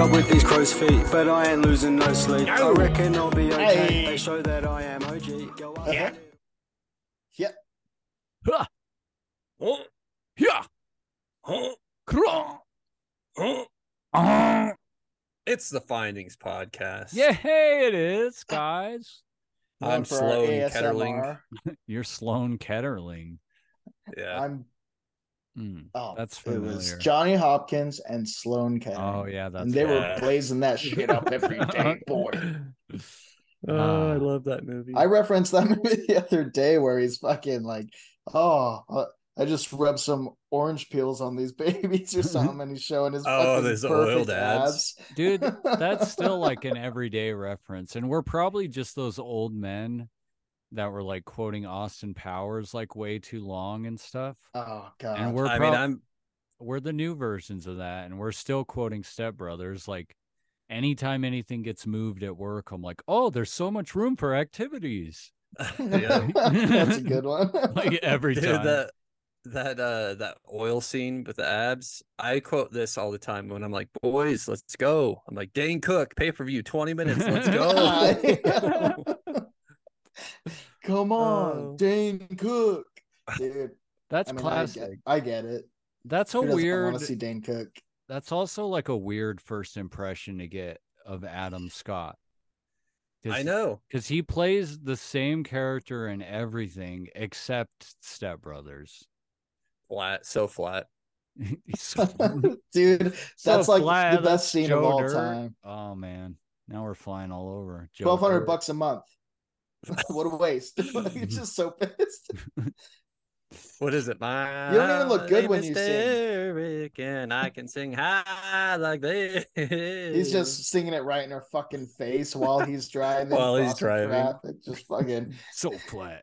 up with these crow's feet, but I ain't losing no sleep. I reckon I'll be okay. Hey. They show that I am OG. Go up. Yeah. Yeah. Huh. Oh. Yeah. Oh. Craw. Oh. Uh. It's the Findings podcast. Yeah, hey, it is, guys. I'm One Sloan Kettering. You're Sloan Kettering. Yeah. I'm Hmm. oh That's it was. Johnny Hopkins and Sloan Kettering. Oh yeah, that's and they were blazing that shit up every day, boy. Oh, I Ah. love that movie. I referenced that movie the other day where he's fucking like, oh, uh, I just rubbed some orange peels on these babies or something, and he's showing his Oh, fucking those perfect oiled abs. dude. That's still like an everyday reference, and we're probably just those old men that were like quoting Austin Powers like way too long and stuff. Oh god, And we're I prob- mean, I'm we're the new versions of that, and we're still quoting Step Brothers. Like anytime anything gets moved at work, I'm like, oh, there's so much room for activities. yeah. that's a good one. Like every Dude, time. that that uh that oil scene with the abs. I quote this all the time when I'm like, "Boys, let's go." I'm like, "Dane Cook, pay per view, 20 minutes, let's go." Come on, Oh. Dane Cook, dude. That's I mean, classic. I get, I get it. That's a Who doesn't weird. want to see Dane Cook? That's also like a weird first impression to get of Adam Scott. I know. because he plays the same character in everything except Step Brothers. Flat, so flat. So, dude, so that's like flat, the best scene Joe of all Dirt. time. Oh man, now we're flying all over. Joe Twelve hundred Dirt. bucks a month. what a waste! You're mm-hmm. just so pissed. What is it? My You don't even look good when when is you sing. And I can sing high like this. He's just singing it right in her fucking face while he's driving. While he's driving. traffic, just fucking. so flat.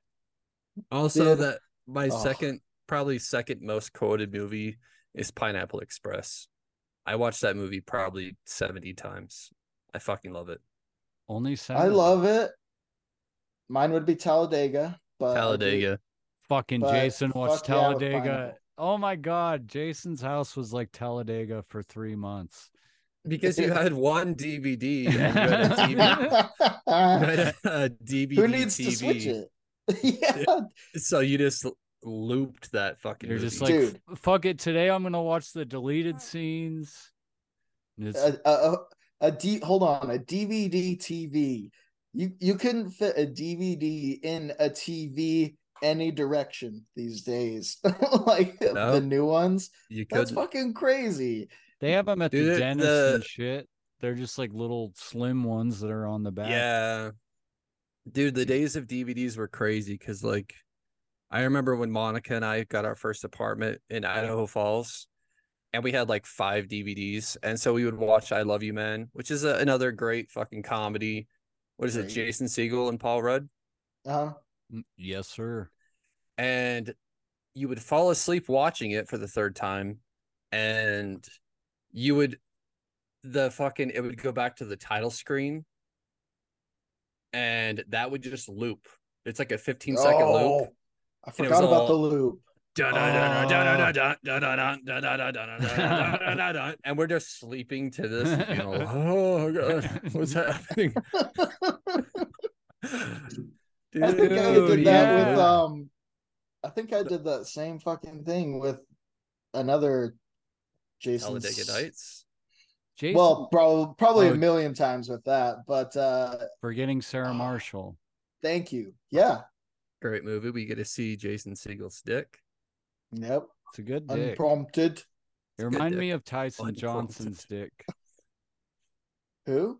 also Dude. that my Oh. second, probably second most quoted movie is Pineapple Express. I watched that movie probably seventy times. I fucking love it. Only seven. I love it. Mine would be Talladega, but Talladega. fucking but Jason watched fuck yeah with Talladega. Pineapple. oh my god, Jason's house was like Talladega for three months. Because you had one DVD and you had a TV. you had a, a DVD Who needs TV. to switch it? yeah, So you just looped that fucking. You're just movie. like, Dude. "F- fuck it. Today I'm gonna watch the deleted scenes. And It's, a, a, a, a D. Hold on, a DVD TV. You you couldn't fit a DVD in a TV any direction these days. like No. the new ones. you That's could. fucking crazy. They have them at Dude, the it- dentist the- and shit. They're just like little slim ones that are on the back. Yeah. Dude, the days of DVDs were crazy because, like, I remember when Monica and I got our first apartment in Idaho Falls, and we had like five DVDs. And so we would watch I Love You Man, which is a, another great fucking comedy. What is it? Great. Jason Segel and Paul Rudd. Uh, Mm, Yes, sir. And you would fall asleep watching it for the third time, and you would, the fucking, it would go back to the title screen, and that would just loop. It's like a 15 second loop. oh, I And it forgot about the loop. And we're just sleeping to this. Oh god, what's happening? I think I did that with um I think I did that same fucking thing with another Jason. Jason, Well, probably probably Oh. a million times with that, but uh forgetting Sarah. Marshall. thank you. Yeah. Great movie. We get to see Jason Segel's dick. Yep. It's a good dick. Unprompted. It good reminded me of Tyson Unprompted. Johnson's dick. Who?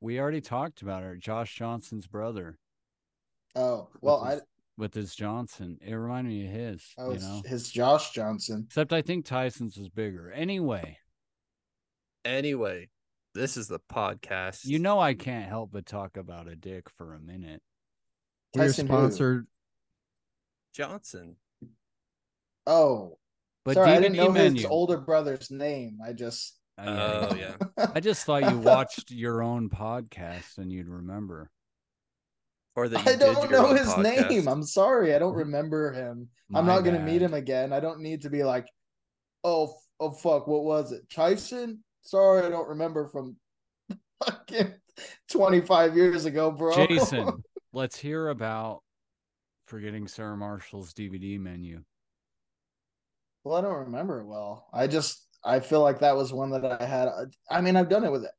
We already talked about her, Josh Johnson's brother Oh, well, I his- with his Johnson. It reminded me of his, oh, you know. his Josh Johnson. Except I think Tyson's was bigger. Anyway, Anyway, this is the podcast. you know I can't help but talk about a dick for a minute. We're Tyson who? sponsored. Johnson. Oh, But sorry, I didn't know his older brother's name. I just Oh, yeah. Yeah. I just thought you watched your own podcast and you'd remember. Or that you I don't know his podcast. name. I'm sorry. I don't remember him. I'm My not gonna meet him again. I don't need to be like, oh, oh fuck, what was it? Tyson? Sorry, I don't remember from fucking 25 years ago, bro. Jason, let's hear about forgetting Sarah Marshall's DVD menu. Well, I don't remember it well. I just I feel like that was one that I had. I mean, I've done it with it.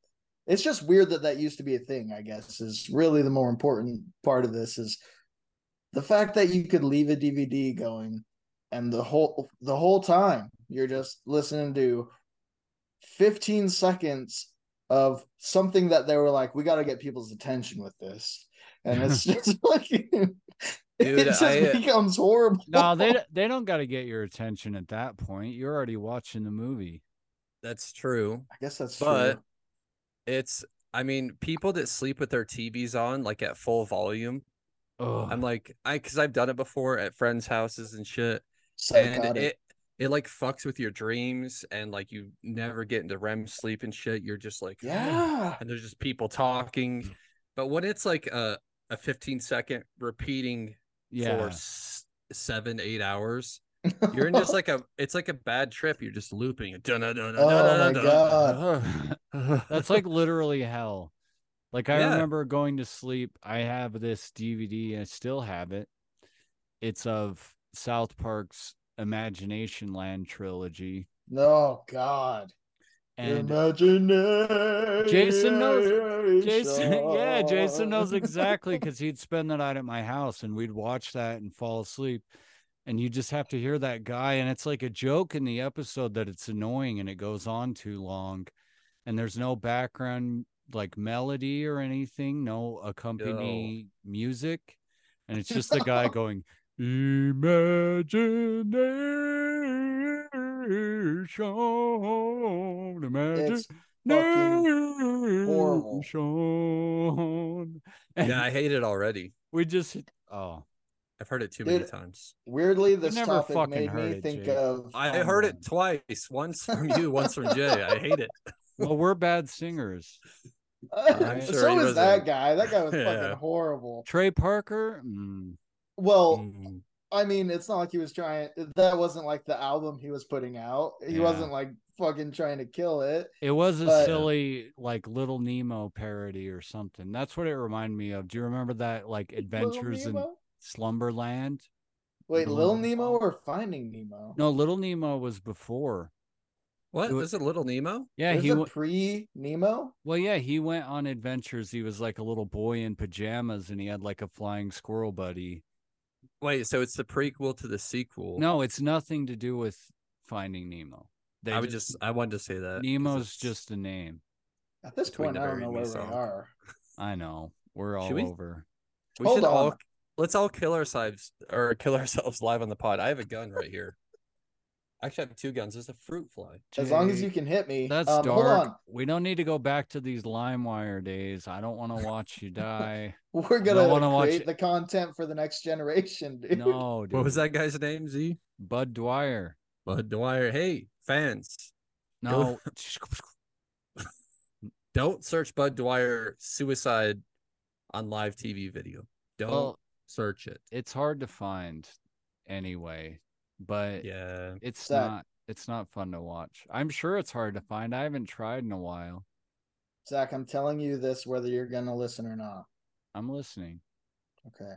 It's just weird that that used to be a thing. I guess is really the more important part of this is the fact that you could leave a DVD going, and the whole the whole time you're just listening to 15 seconds of something that they were like, we got to get people's attention with this, and it's just like. Dude, it just I- uh, becomes horrible. No, they they don't got to get your attention at that point. You're already watching the movie. That's true. I guess that's But true. it's I mean, people that sleep with their TVs on like at full volume. Oh, I'm like, I because I've done it before at friends' houses and shit. and Psychotic. it it like fucks with your dreams and like you never get into REM sleep and shit. You're just like yeah. and there's just people talking. But when it's like a a 15 second repeating yeah. for s- seven eight hours, you're in just like a it's like a bad trip. You're just looping. oh my god. That's like literally hell. Like I Yeah. remember going to sleep. I have this DVD. I still have it. It's of South Park's Imagination Land trilogy, No god. And Imagination. Jason knows- Jason, yeah, Jason knows exactly because he'd spend the night at my house and we'd watch that and fall asleep. And you just have to hear that guy. And it's like a joke in the episode that it's annoying and it goes on too long. And there's no background like melody or anything, no accompany music. And it's just the guy going, Imagination, imagine. It's fucking horrible. Yeah, I hate it already. we just oh I've heard it too many Dude, times. Weirdly, this never topic fucking made heard me it, think Jake. of. I um, heard it twice. Once from you, once from Jay. I hate it. well we're bad singers. I'm sure so is was that guy. That guy was Yeah. fucking horrible. Trey Parker, mm, Well, Mm. I mean, it's not like he was trying. That wasn't like the album he was putting out. He Yeah. wasn't like fucking trying to kill it. it was a But- silly like Little Nemo parody or something. That's what it reminded me of. Do you remember that like Adventures in Slumberland? Wait, Little Little Nemo. Nemo or Finding Nemo? No, Little Nemo was before. What? Was it wa- There's a little Nemo? Yeah, There's he a pre Nemo. Well, yeah, he went on adventures. He was like a little boy in pajamas, and he had like a flying squirrel buddy. Wait, so it's the prequel to the sequel. No, it's nothing to do with Finding Nemo. They I would just I wanted to say that Nemo's just a name. At this point, I don't know Me where they song. are. I know. We're all Should we- over. we Hold should all let's all kill ourselves or kill ourselves live on the pod. I have a gun right here. I actually, I have two guns. There's a fruit fly. As long as you can hit me. That's um, Hold dark. on. We don't need to go back to these LimeWire days. I don't want to watch you die. We're gonna wanna watch create it. the content for the next generation, dude. No, dude. What was that guy's name? Z. Budd Dwyer. Budd Dwyer. Hey, fans, No. don't search Budd Dwyer suicide on live TV video. Don't well, search it. it's hard to find anyway, but Yeah. it's Zach. not it's not fun to watch. I'm sure it's hard to find. I haven't tried in a while. Zach, I'm telling you this whether you're gonna listen or not. I'm listening. Okay.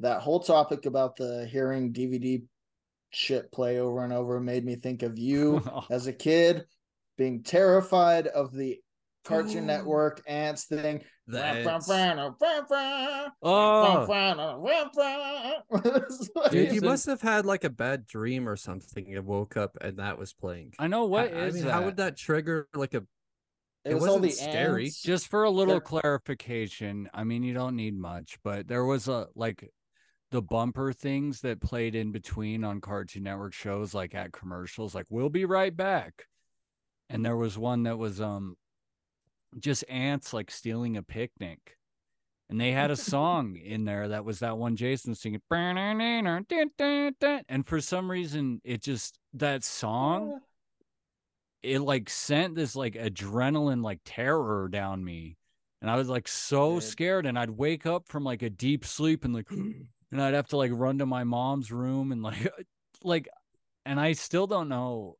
That whole topic about the hearing DVD shit play over and over made me think of you as a kid being terrified of the Cartoon Network ants thing. That's... Oh, Dude, you must have had like a bad dream or something and woke up and that was playing. I know what I, is I mean, that? how would that trigger like a It It was all wasn't the scary. ants. Just for a little They're- clarification, I mean you don't need much, but there was a like the bumper things that played in between on Cartoon Network shows like at commercials like we'll be right back. And there was one that was um just ants like stealing a picnic. And they had a song in there that was that one Jason singing. And for some reason, it just that song it like sent this like adrenaline like terror down me and i was like so scared and i'd wake up from like a deep sleep and like and i'd have to like run to my mom's room and like like and i still don't know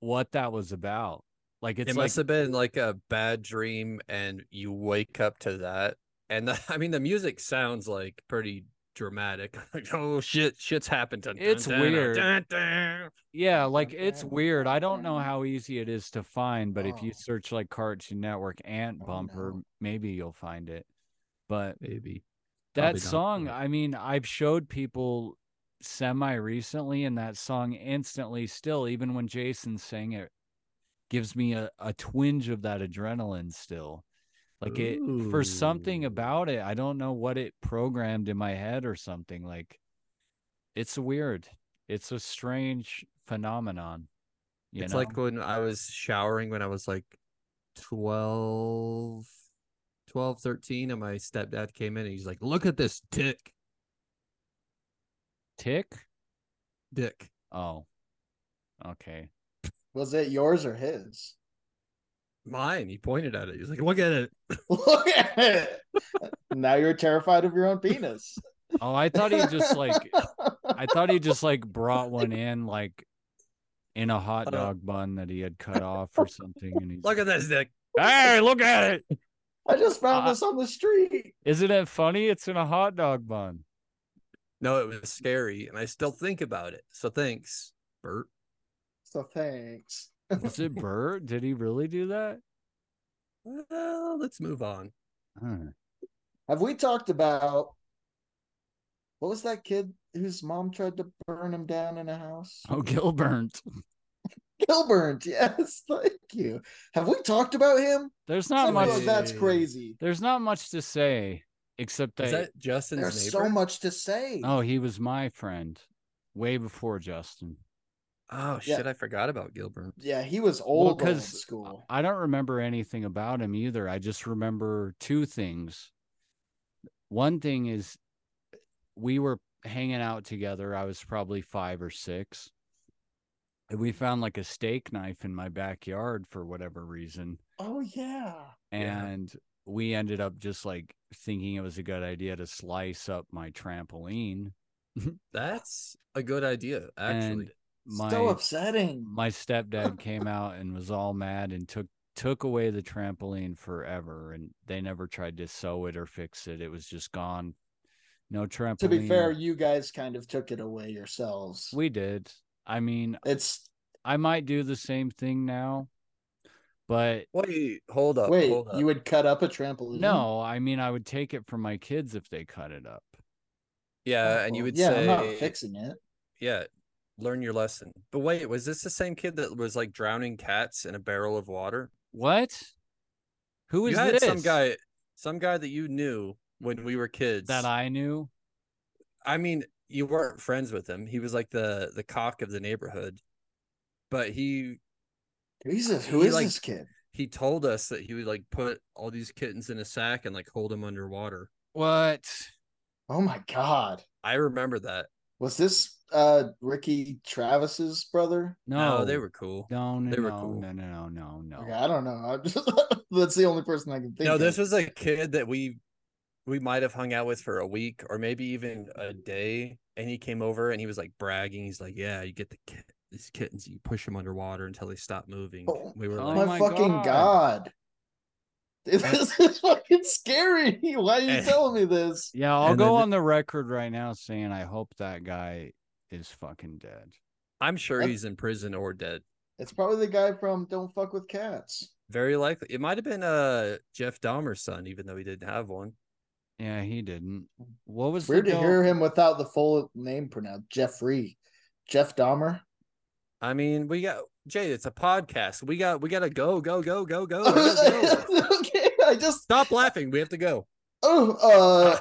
what that was about. Like it's it like must have been like a bad dream, and you wake up to that. And the, I mean, the music sounds like pretty dramatic. Like, oh shit, shit's happened. Dun, dun, It's dun, weird. dun, dun. yeah, like it's Okay. weird. I don't know mm. how easy it is to find, but if you Oh. search like Cartoon Network Ant Oh, Bumper, no. maybe you'll find it. But Maybe that Probably not, song, but- I mean, I've showed people semi recently, and that song instantly, still, even when Jason sang it, gives me a, a twinge of that adrenaline still. Like it for something about it, I don't know what it programmed in my head or something. Like it's weird. It's a strange phenomenon. It's know? like when I was showering when I was like 12, 12, 13, and my stepdad came in and he's like, Look at this dick. tick. Dick. Oh, okay. Was it yours or his? Mine. He pointed at it. He's like, Look at it. Look at it. now you're terrified of your own penis. Oh, I thought he just like I thought he just like brought one in like in a hot Uh, dog bun that he had cut off or something. And he's Look at this dick. hey, look at it. I just found Uh, this on the street. Isn't it funny? It's in a hot dog bun. No, it was scary, and I still think about it. So thanks, Bert. So thanks. Was it Bert? Did he really do that? Well, let's move on. Huh. Have we talked about what was that kid whose mom tried to burn him down in a house? Oh, Gilbert. Gilbert, yes, thank you. Have we talked about him? There's not feel much. that's crazy. There's not much to say except Is that. that Justin's There's neighbor? so much to say. Oh, he was my friend way before Justin. Oh Yeah. shit, I forgot about Gilbert. Yeah, he was Well, old in 'cause school. I don't remember anything about him either. I just remember two things. One thing is we were hanging out together. I was probably five or six. And we found like a steak knife in my backyard for whatever reason. Oh yeah. Yeah. And we ended up just like thinking it was a good idea to slice up my trampoline. That's a good idea, actually. And my so upsetting. my stepdad came out and was all mad and took took away the trampoline forever and they never tried to sew it or fix it it was just gone no trampoline to be fair, you guys kind of took it away yourselves. we did i mean it's i might do the same thing now but Wait, hold up. wait, hold up. you would cut up a trampoline? no i mean i would take it from my kids if they cut it up yeah, and you would yeah, say, I'm not fixing it. yeah, learn your lesson. But wait, was this the same kid that was like drowning cats in a barrel of water? what who is you had this some guy, some guy that you knew when we were kids. that i knew I mean, you weren't friends with him. He was like the the cock of the neighborhood, but he Jesus, who He, is like- this kid? he told us that he would like put all these kittens in a sack and like hold them underwater. what Oh my god. I remember that. Was this uh Ricky Travis's brother? no No, they were cool. no no they were no, cool. no no no no no Okay, I don't know. I'm just that's the only person I can think No, of. this was a kid that we we might have hung out with for a week or maybe even a day. And he came over and he was like bragging. He's like, "Yeah, you get the kit, these kittens, you push them underwater until they stop moving." Oh, we were oh like, my, my fucking God. god. This is fucking scary. Why are you telling me this? Yeah, I'll And go then- on the record right now saying I hope that guy is fucking dead. "I'm sure That- he's in prison or dead." It's probably the guy from Don't Fuck with Cats. Very likely, it might have been uh Jeff Dahmer's son, even though he didn't have one. Yeah, he didn't. What was Weird the to dog- hear him without the full name pronounced. Jeffrey. Jeff Dahmer. I mean, we got Jay. It's a podcast. We got we got to go, go, go, go, go. we go. okay, I just Stop laughing. We have to go. oh uh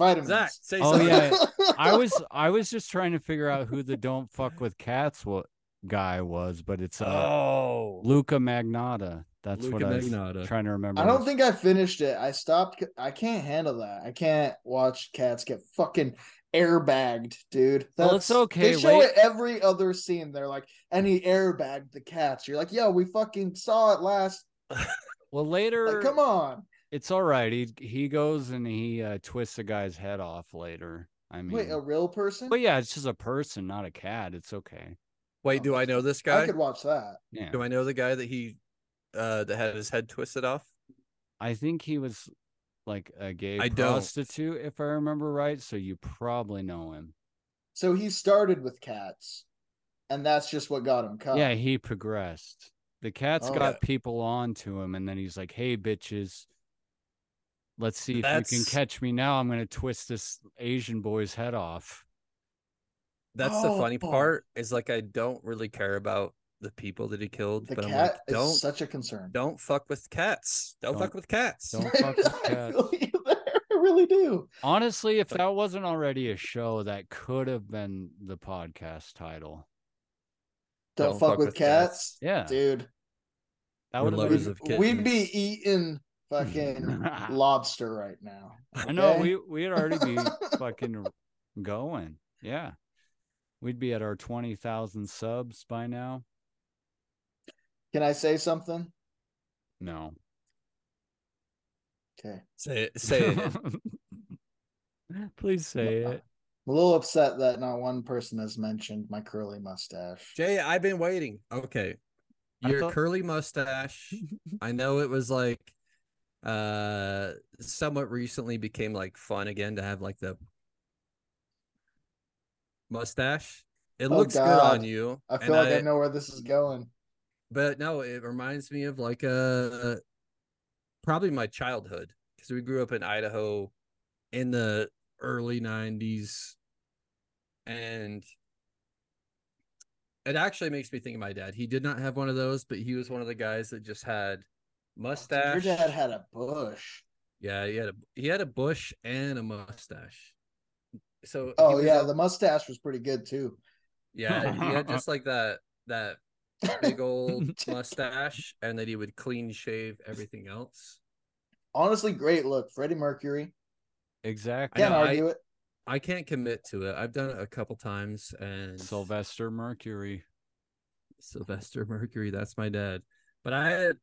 vitamins. Zach, say Oh, something. yeah. I was I was just trying to figure out who the don't fuck with cats what guy was, but it's uh Oh, Luka Magnotta. That's Luka what I was Magnotta. trying to remember. I don't think I finished it. I stopped. I can't handle that. I can't watch cats get fucking airbagged, dude. Well, it's okay, They show wait. it every other scene. They're like, and he airbagged the cats. You're like, yo, we fucking saw it last. well later Like, come on. It's all right. He he goes and he uh, twists a guy's head off later. I mean Wait, a real person? But yeah, it's just a person, not a cat. It's okay. Wait, do I know this guy? I could watch that. Yeah. Do I know the guy that he uh that had his head twisted off? I think he was like a gay I don't. prostitute, if I remember right. So you probably know him. So he started with cats, and that's just what got him cut. Yeah, he progressed. The cat's Oh. got people on to him, and then he's like, "Hey, bitches, let's see if you can catch me now. I'm gonna twist this Asian boy's head off." That's the funny Oh. part. Is like I don't really care about the people that he killed, the but I'm cat like, don't is such a concern. don't fuck with cats. Don't, Don't- fuck with cats. Don't fuck with cats. feel you there. I really do. Honestly, if Like- that wasn't already a show, that could have been the podcast title. Don't, fuck, with, cats. Yeah, dude. that would have lovers been. of We'd, we'd be eating fucking lobster right now. I know we we'd already be fucking going. Yeah, we'd be at our twenty thousand subs by now. Can I say something? No, Okay. Say it. Say it. Please say it. I'm a little upset that not one person has mentioned my curly mustache. Jay, I've been waiting. Okay. Your thought- curly mustache. I know it was like uh somewhat recently became like fun again to have like the mustache. It Oh, looks good on you. I feel like I, know where this is going. but no, it reminds me of like uh probably my childhood because we grew up in Idaho in the early 90s and it actually makes me think of my dad. He did not have one of those, but he was one of the guys that just had mustache. Your dad had a bush. yeah, he had a he had a bush and a mustache. So Oh yeah, a- the mustache was pretty good too. yeah, he had just like that that big old mustache, and then he would clean shave everything else. Honestly, great look. Freddie Mercury. Exactly. I Can't know, argue it. I can't commit to it. I've done it a couple times, and Sylvester Mercury. Sylvester Mercury, that's my dad. But I had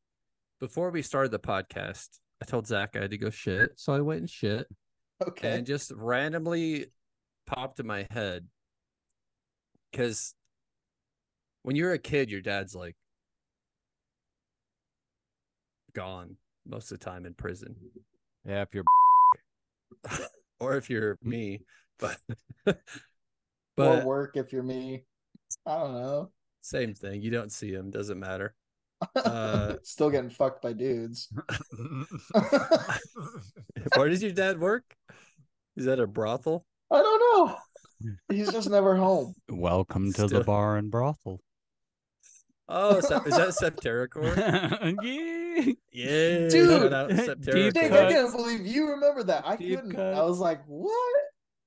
before we started the podcast, I told Zach I had to go shit, so I went and shit, Okay. and just randomly popped in my head because when you're a kid, your dad's like gone most of the time in prison, Yeah, if you're or if you're me, but More but work if you're me. I don't know. same thing. You don't see him, doesn't matter. Uh, Still getting fucked by dudes. Where does your dad work? Is that a brothel? I don't know. He's just never home. welcome to Still- the bar and brothel. Oh, is that, is that Septerra Core? yeah. Yeah, Dude, shout out Septerra Core. Dick. I can't believe you remember that. I Deep couldn't. cut. I was like, what?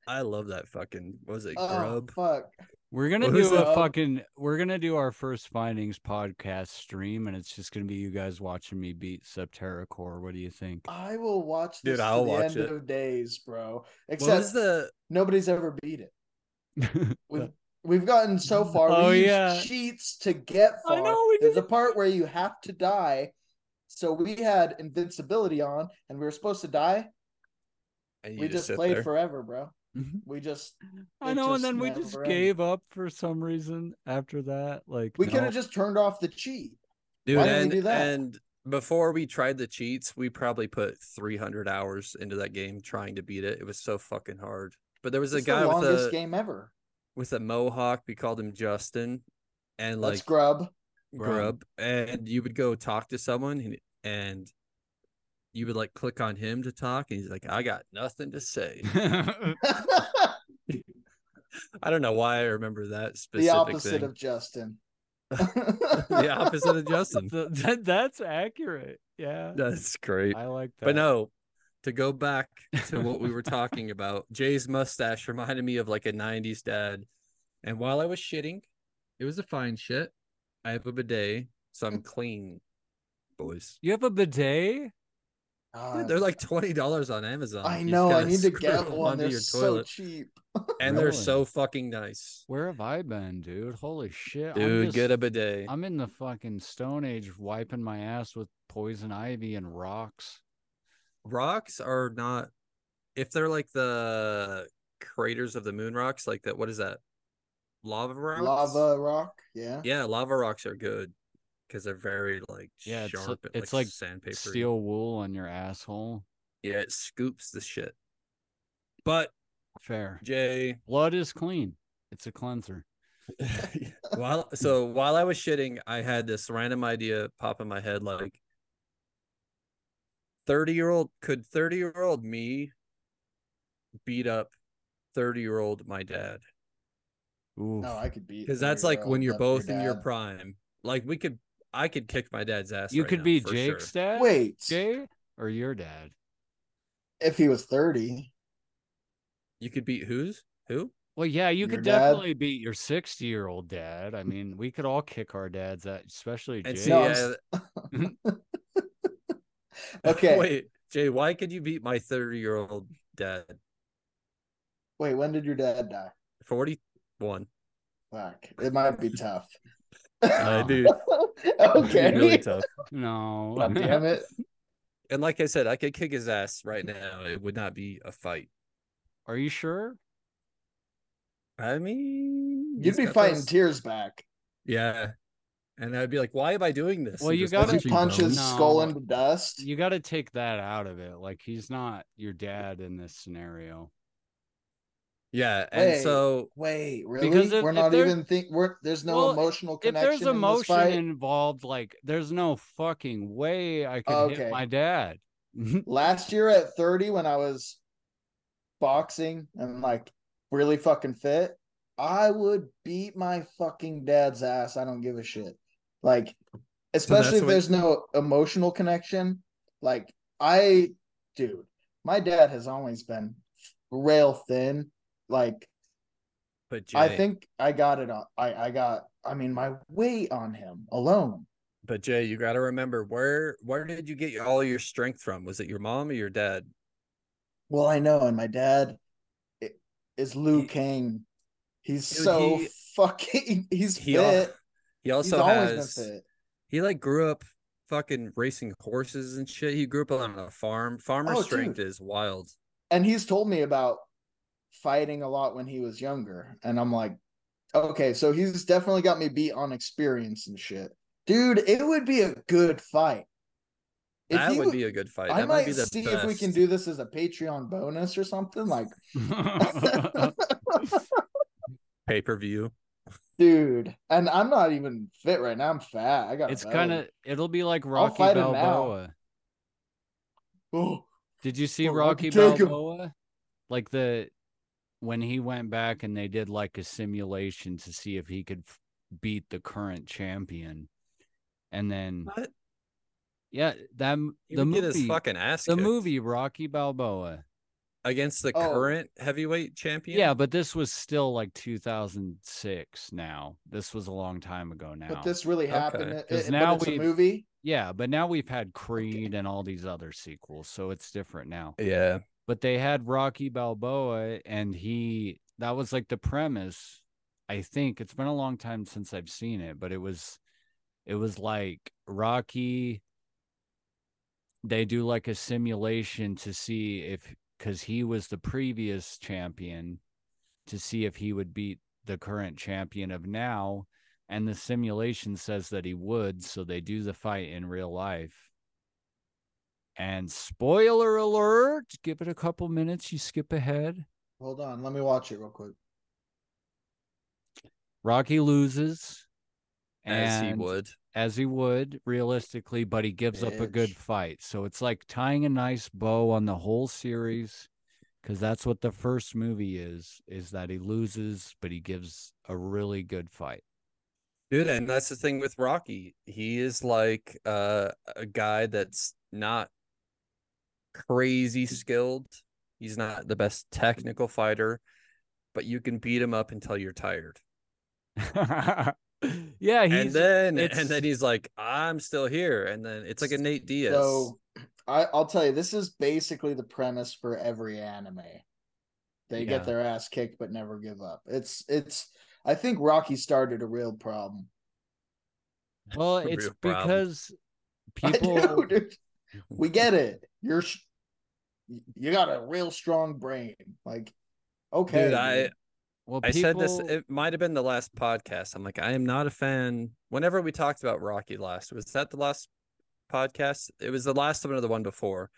I love that fucking. What was it Oh Grubb? fuck. We're gonna What do a that? fucking. We're gonna do our first findings podcast stream, and it's just gonna be you guys watching me beat Septerra Core. What do you think? I will watch this to I'll the watch end it. of days, bro. Except the? nobody's ever beat it. We've we've gotten so oh, far. Oh, we use yeah. cheats to get I know, we There's did. a part where you have to die. So we had invincibility on, and we were supposed to die. And you we just sit played there. forever, bro. Mhm. We just I it know, and then we just never ended. gave up for some reason after that. Like we could have just turned off the cheat. dude. Why didn't we and do that? and before we tried the cheats, we probably put 300 hours into that game trying to beat it. It was so fucking hard. But there was a It's guy the with longest a game ever. with a mohawk. We called him Justin, and Let's like grub. grub and you would go talk to someone and, and you would like click on him to talk and he's like i got nothing to say i don't know why i remember that specific the opposite thing of Justin. the opposite of justin Th- that- that's accurate. Yeah, that's great I like that. but no to go back to what we were talking about jay's mustache reminded me of like a 90s dad and while i was shitting it was a fine shit i have a bidet so i'm clean boys you have a bidet. Uh, Dude, they're like twenty dollars on Amazon. I know. I need to screw get them one. onto They're your so toilet. cheap. and they're Really? so fucking nice. Where have I been, dude? Holy shit, I'm Dude, just- get a bidet. I'm in the fucking Stone Age, wiping my ass with poison ivy and rocks. Rocks are not if they're like the craters of the moon rocks, like that. What is that? lava rocks. Lava rock. Yeah. Yeah, lava rocks are good because they're very like Yeah, it's, sharp. and, it's like sandpaper. steel wool on your asshole. Yeah, it scoops the shit. But Fair. Jay, Blood is clean. It's a cleanser. while so while I was shitting, I had this random idea pop in my head like 30 year old could 30 year old me beat up 30 year old my dad? Ooh. No, I could beat. Because that's like when you're up both in your prime. Like we could I could kick my dad's ass. you right could now, be Jake's sure. dad? Wait, Jay or your dad? if he was thirty, You could beat whose? Who? Well, yeah, you Your could dad? definitely beat your 60 year old dad. I mean, we could all kick our dads at, especially And Jay. see, No, uh, okay. Wait. Wait, Jay, why could you beat my 30 year old dad? Wait, when did your dad die? 41. Fuck, it might be tough. I do. okay. Really tough. no. God damn it. And like I said, I could kick his ass right now. It would not be a fight. Are you sure? I mean, You'd be fighting those- tears back Yeah. And I'd be like, why am I doing this? Well, He you gotta- as lets you you punch his No. skull into dust. You got to take that out of it. Like, he's not your dad in this scenario. Yeah. And Wait. so, Wait, really? Because if- we're not even think we're there's no Well, emotional If there's emotion fight? involved, like, there's no fucking way I could Okay. hit my dad. last year at 30 when I was boxing and like really fucking fit, I would beat my fucking dad's ass. I don't give a shit. Like, especially if what- there's no emotional connection. Like, I, dude, my dad has always been rail thin. Like, but Jay, I think I got it on. I, I got, I mean, my weight on him alone. but Jay, you got to remember where, where did you get all your strength from? Was it your mom or your dad? Well, I know, and my dad is Liu He- Kang. He's Dude, so he- fucking. He's He, al- he also always has, he like grew up fucking racing horses and shit. He grew up on a farm. Farmer Oh, strength dude. is wild. And he's told me about fighting a lot when he was younger, and I'm like, okay, so he's definitely got me beat on experience and shit, dude. It would be a good fight. If that he would would- be a good fight. I that might might be the see if we can do this as a Patreon bonus or something. Like, pay per view. dude, and I'm not even fit right now. I'm fat. I got. it's kind of, it'll be like Rocky fight. Balboa. Oh, Did you see Oh, Rocky can take him. Balboa? Like the when he went back and they did like a simulation to see if he could f- beat the current champion, and then What? yeah, that He the would his movie, fucking ass the kicked movie Rocky Balboa. against the Oh. current heavyweight champion. Yeah, but this was still like 2006. Now this was a long time ago. Now, but this really happened. Okay. It, 'Cause it- now it's a we've- movie. yeah, but now we've had Creed and all these other sequels, so it's different now. yeah. But they had Rocky Balboa and he that was like the premise. I think it's been a long time since I've seen it, but it was it was like Rocky they do like a simulation to see if cuz he was the previous champion to see if he would beat the current champion of now and the simulation says that he would so they do the fight in real life and spoiler alert, give it a couple minutes, you skip ahead. Hold on, let me watch it real quick. Rocky loses. As he would. As he would, realistically, but he gives up a good fight. So it's like tying a nice bow on the whole series. Because that's what the first movie is, is that he loses, but he gives a really good fight. Dude, and that's the thing with Rocky. He is like uh, a guy that's not crazy skilled. He's not the best technical fighter, but you can beat him up until you're tired. yeah, he's and then it's- and then he's like, I'm still here. And then it's like a Nate Diaz. So I, I'll tell you, this is basically the premise for every anime. They Yeah. get their ass kicked but never give up. It's it's I think Rocky started a real problem. well, it's problem. because I people know, dude. We get it. You're sh- you got a real strong brain. Like okay. Dude, I Well, I said this. It might have been the last podcast. I'm like, I am not a fan. Whenever we talked about Rocky last, was that the last podcast? It was the last one or the one before.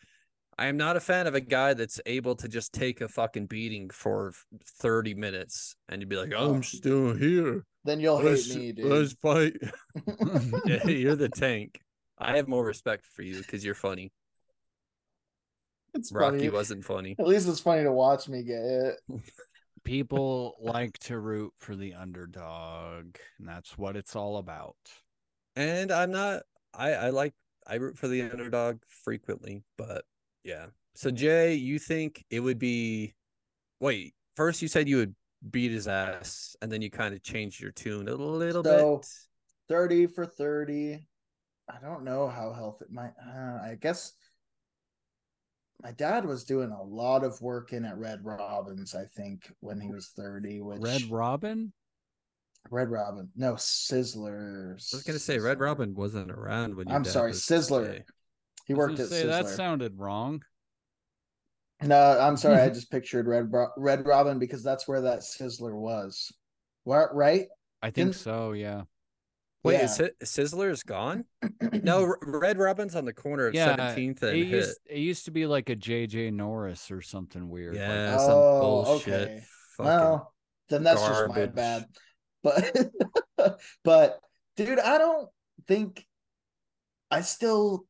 I am not a fan of a guy that's able to just take a fucking beating for 30 minutes and you'd be like, Oh. I'm still here. Then you'll Let's, hate me, dude. let's fight. Yeah, you're the tank. I have more respect for you because you're funny. It's Rocky funny. wasn't funny. At least it's funny to watch me get it. people like to root for the underdog, and that's what it's all about. And I'm not I I like I root for the underdog frequently, but yeah. So Jay, you think it would be wait, first you said you would beat his ass and then you kind of changed your tune a little So- bit. 30 for 30. I don't know how healthy my uh, I guess my dad was doing a lot of work in at Red Robins, I think, when he was 30, which Red Robin? Red Robin. No, Sizzler. I was gonna say Red Robin wasn't around when your I'm dad sorry, was Sizzler. Jay. He worked at say, that sounded wrong. No, I'm sorry. I just pictured Red Bro- Red Robin because that's where that Sizzler was. What? Right? I think Didn't- so. Yeah. Wait, Yeah. is Sizzler's gone? No, Red Robin's on the corner of Yeah, 17th It and Hit. used, it used to be like a JJ North's or something weird. like- Yeah, some Oh, bullshit. okay. Well, then that's just my bad. But but dude, I don't think I still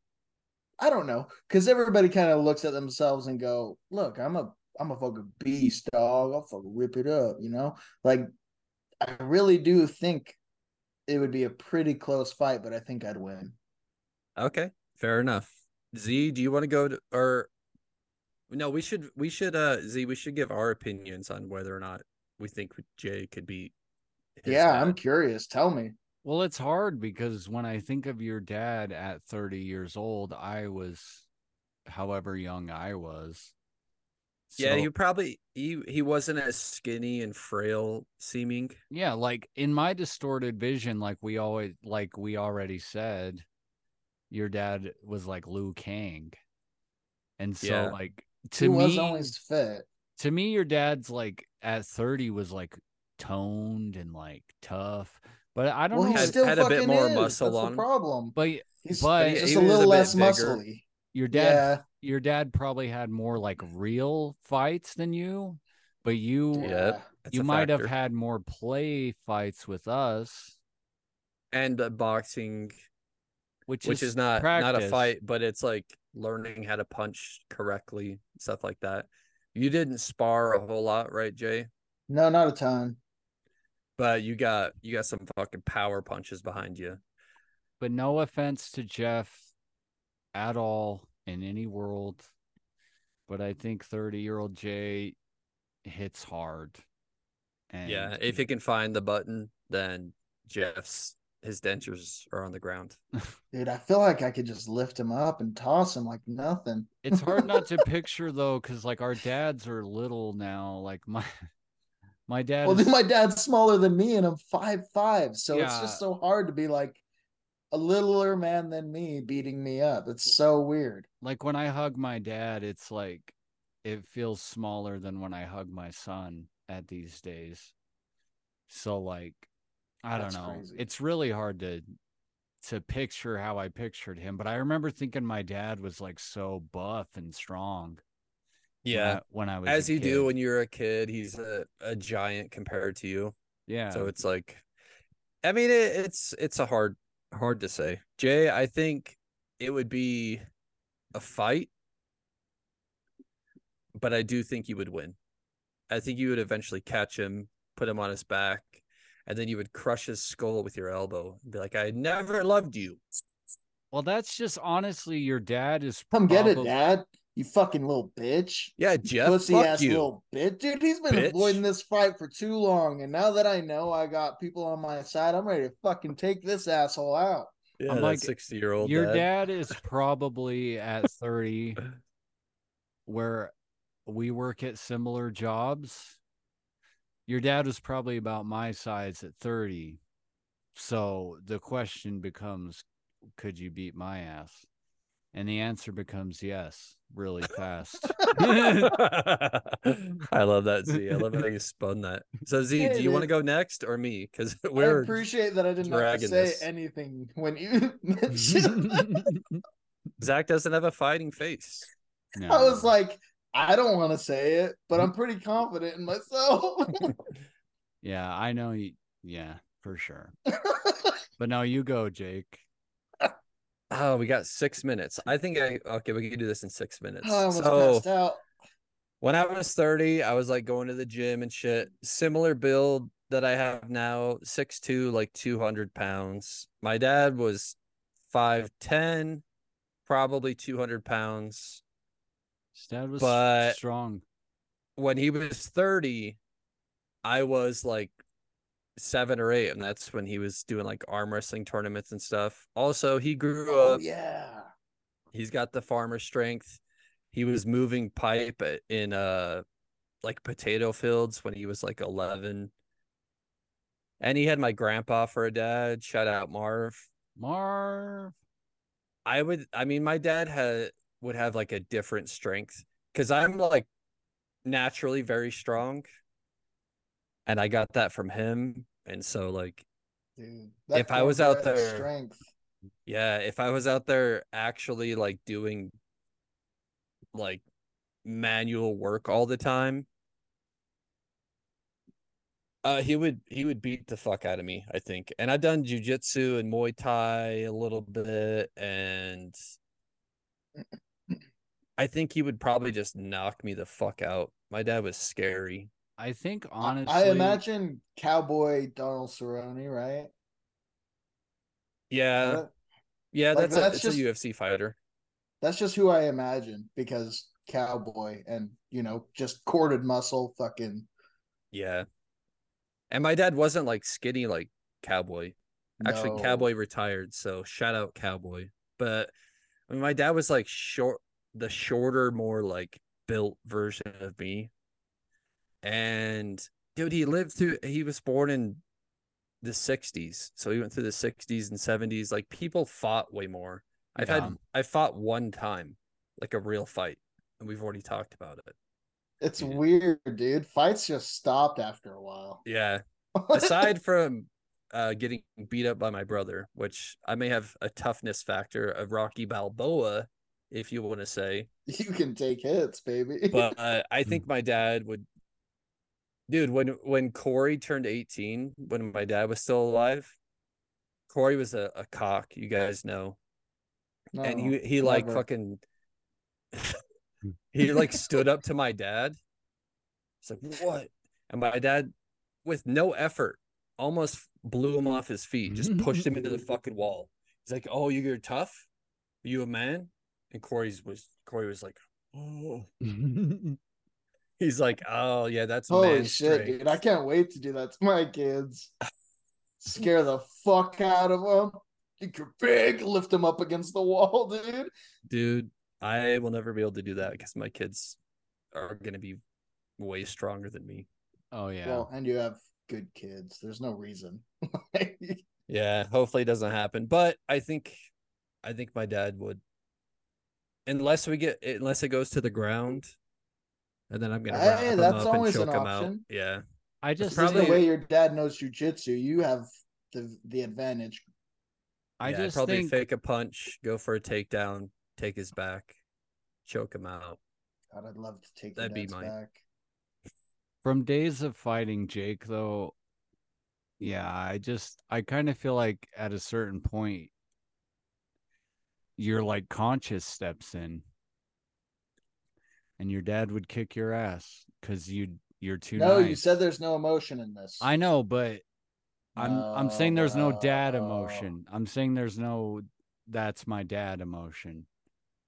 I don't know because everybody kind of looks at themselves and go, "Look, I'm a I'm a fucking beast, dog. I'll fucking rip it up," you know. Like I really do think it would be a pretty close fight, but I think I'd win. Okay, fair enough. Z, do you want to go to or no? We should we should uh Z we should give our opinions on whether or not we think Jay could beat. his yeah, I'm curious. Tell me. Well, it's hard because when I think of your dad at 30 years old, I was however young I was. Yeah, he probably he he wasn't as skinny and frail seeming. yeah, like in my distorted vision, like we always like we already said, your dad was like Liu Kang. And so Yeah. like He to was me always fit. to me your dad's like at 30 was like toned and like tough. But I don't Well, know he Had- still had a bit more is. muscle That's on the problem. but He's, but he's just a a little bit less bigger. muscly. Your dad Yeah. your dad probably had more like real fights than you, but you Yeah. You a might have had more play fights with us, and uh, boxing, which, which is not not a fight, but it's like learning how to punch correctly, stuff like that. You didn't spar a whole lot, right, Jay? No, not a ton. But you got you got some fucking power punches behind you. But no offense to Jeff at all in any world, but I think 30 year old Jay hits hard. And Yeah, if he can find the button, then Jeff's his dentures are on the ground. Dude, I feel like I could just lift him up and toss him like nothing. it's hard not to picture though, because like our dads are little now. Like my my dad Well, is- dude, my dad's smaller than me and I'm five five, so it's just so hard to be like a littler man than me beating me up. It's so weird. like when I hug my dad, it's like it feels smaller than when I hug my son at these days. So like I That's don't know. crazy. It's really hard to to picture how I pictured him, but I remember thinking my dad was like so buff and strong. when Yeah. I- when I was As a you kid. do when you're a kid, he's a, a giant compared to you. yeah. So it's like I mean it, it's it's a hard hard to say. Jay, I think it would be a fight, but I do think you would win. I think you would eventually catch him, put him on his back, and then you would crush his skull with your elbow and be like, I never loved you. well, that's just honestly your dad is Come get it, dad. You fucking little bitch. Yeah, Jeff, Pussy fuck ass you. little bitch. Dude, he's been bitch. avoiding this fight for too long. And now that I know I got people on my side, I'm ready to fucking take this asshole out. Yeah, I'm like, 60 year old Your dad. dad is probably at 30 where we work at similar jobs. Your dad was probably about my size at 30. So the question becomes could you beat my ass? And the answer becomes yes. Really fast. I love that Z. I love how you spun that. So Z, Hey, do you want to go next or me? Because we're appreciate that I didn't have to say this. anything when you mentioned. Zach doesn't have a fighting face. I was like, I don't want to say it, but I'm pretty confident in myself. yeah, I know. You, yeah, for sure. But now you go, Jake. Oh, we got six minutes. I think I okay. We can do this in six minutes. Oh, I almost so passed out. when I was 30, I was like going to the gym and shit. Similar build that I have now, 6'2, like 200 pounds. My dad was 5'10, probably 200 pounds. His dad was But- strong. When he was 30, I was like seven or eight, and that's when he was doing like arm wrestling tournaments and stuff. Also, he grew Oh up yeah. He's got the farmer strength. He was moving pipe in uh like potato fields when he was like 11. And he had my grandpa for a dad. Shout out Marv. Marv. I would I mean my dad had would have like a different strength cuz I'm like naturally very strong. And I got that from him. And so like Dude, If I was out there- strength. Yeah, if I was out there actually like doing like manual work all the time, uh he would he would beat the fuck out of me, I think. And I've done jujitsu and Muay Thai a little bit and I think he would probably just knock me the fuck out. My dad was scary. I think I- honestly, I imagine cowboy Donald Cerrone, right? Yeah. That- Yeah, Like, that's, a, that's it's just- a UFC fighter. That's just who I imagine because cowboy and you know just corded muscle, fucking. Yeah. And my dad wasn't like skinny like Cowboy. Actually, no. Cowboy retired, so shout out Cowboy. But I mean, my dad was like short, the shorter, more like built version of me. And dude, he lived through. He was born in the '60s, so he went through the '60s and '70s. Like people fought way more. I've Yeah. had I fought one time, like a real fight, and we've already talked about it. It's Yeah. weird, dude. Fights just stopped after a while. Yeah, aside from uh, getting beat up by my brother, which I may have a toughness factor of Rocky Balboa, if you want to say, you can take hits, baby. but uh, I think my dad would. Dude, when when Corey turned eighteen, when my dad was still alive, Corey was a, a cock, you guys know, and No, he he like fucking he like stood up to my dad. It's like what? And my dad, with no effort, almost blew him off his feet. Just pushed him into the fucking wall. He's like, "Oh, you're tough? Are you a man?" And Corey's was Corey was like, "Oh." He's like, "Oh yeah, that's Holy shit, strength." dude! I can't wait to do that to my kids. Scare the fuck out of them. Think you're big. Lift them up against the wall, dude. Dude, I will never be able to do that because my kids are gonna be way stronger than me. oh yeah. Well, and you have good kids. There's no reason. Yeah, hopefully it doesn't happen. But I think I think my dad would. Unless we get unless it goes to the ground. And then I'm gonna wrap Hey, him that's up and always choke an him out. Yeah. I just Just probably- the way your dad knows jujitsu, you have the the advantage. I yeah, I'd just probably think fake a punch, go for a takedown, take his back, choke him out. God, I'd love to take That'd be dad's mine. back. from days of fighting Jake though, yeah, I just I kind of feel like at a certain point your like conscious steps in and your dad would kick your ass because you you're too No, nice. you said there's no emotion in this. I know, but I'm I'm saying there's no dad No. emotion. I'm saying there's no that's my dad emotion.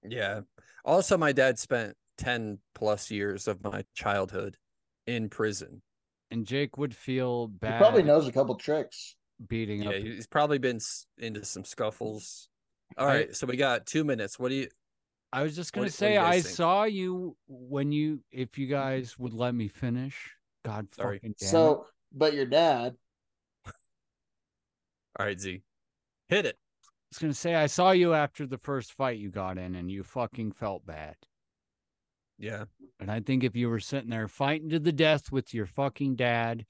Yeah. Also, my dad spent 10 plus years of my childhood in prison. And Jake would feel bad. He probably knows a couple tricks. beating Yeah, up he's probably been into some scuffles. All right, right, so we got two minutes. What do you? I was just gonna what say you I think? saw you when you if you guys would let me finish. God Sorry. fucking damn it. So, but your dad, All right, Z, hit it. I was gonna say I saw you after the first fight you got in and you fucking felt bad. Yeah. And I think if you were sitting there fighting to the death with your fucking dad,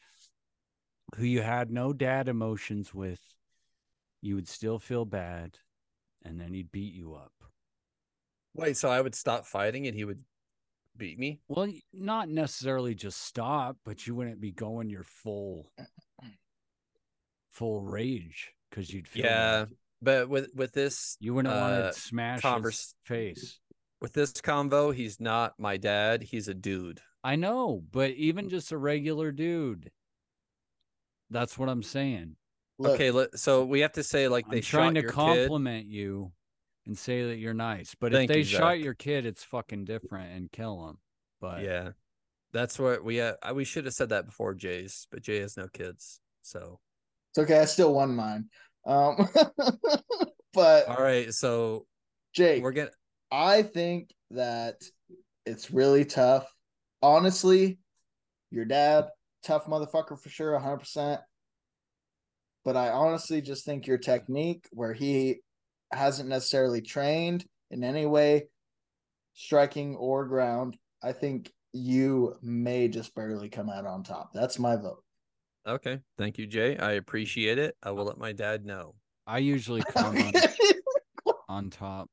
who you had no dad emotions with, you would still feel bad and then he'd beat you up. Wait, so I would stop fighting and he would beat me? Well, not necessarily just stop, but you wouldn't be going your full full rage because you'd feel Yeah. bad. But with with this You wouldn't want uh, to smash his face. with this convo, he's not my dad. He's a dude. I know, but even just a regular dude. That's what I'm saying. Look, okay, so we have to say like they I'm trying to your kid. compliment you and say that you're nice. But Thank if they you, shot Zach. your kid, it's fucking different and kill him. But Yeah, that's what we uh, we should have said that before Jay's, but Jay has no kids. So it's okay. I still won mine. Um, but all right, so Jake, we're gonna I think that it's really tough. Honestly, your dad, tough motherfucker for sure, 100%. But I honestly just think your technique, where he hasn't necessarily trained in any way, striking or ground, I think you may just barely come out on top. That's my vote. okay. Thank you, Jay. I appreciate it. I will let my dad know. I usually come on, on top.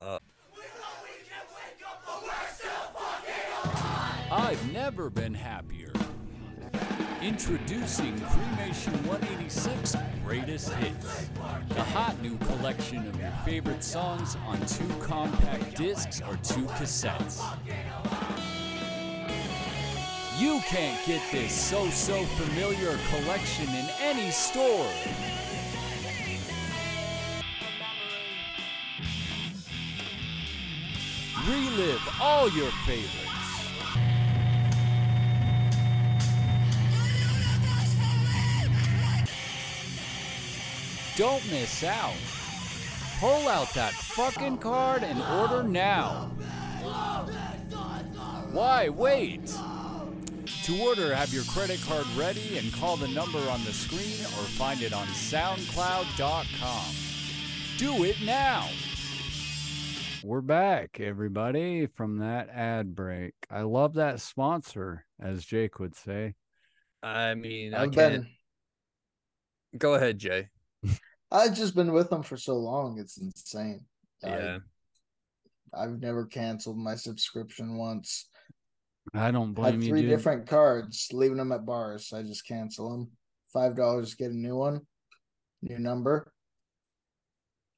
Uh, I've never been happier. Introducing Cremation 186 Greatest Hits. The hot new collection of your favorite songs on two compact discs or two cassettes. You can't get this so so familiar collection in any store. Relive all your favorites. Don't miss out. Pull out that fucking card and order now. Why wait? To order, have your credit card ready and call the number on the screen or find it on SoundCloud.com. Do it now. We're back, everybody, from that ad break. I love that sponsor, as Jake would say. I mean, I I've can't. Go ahead, Jay. I've just been with them for so long, it's insane. Yeah. I, I've never canceled my subscription once. I don't had blame you, three dude. different cards, leaving them at bars. I just cancel them. Five dollars, get a new one, new number.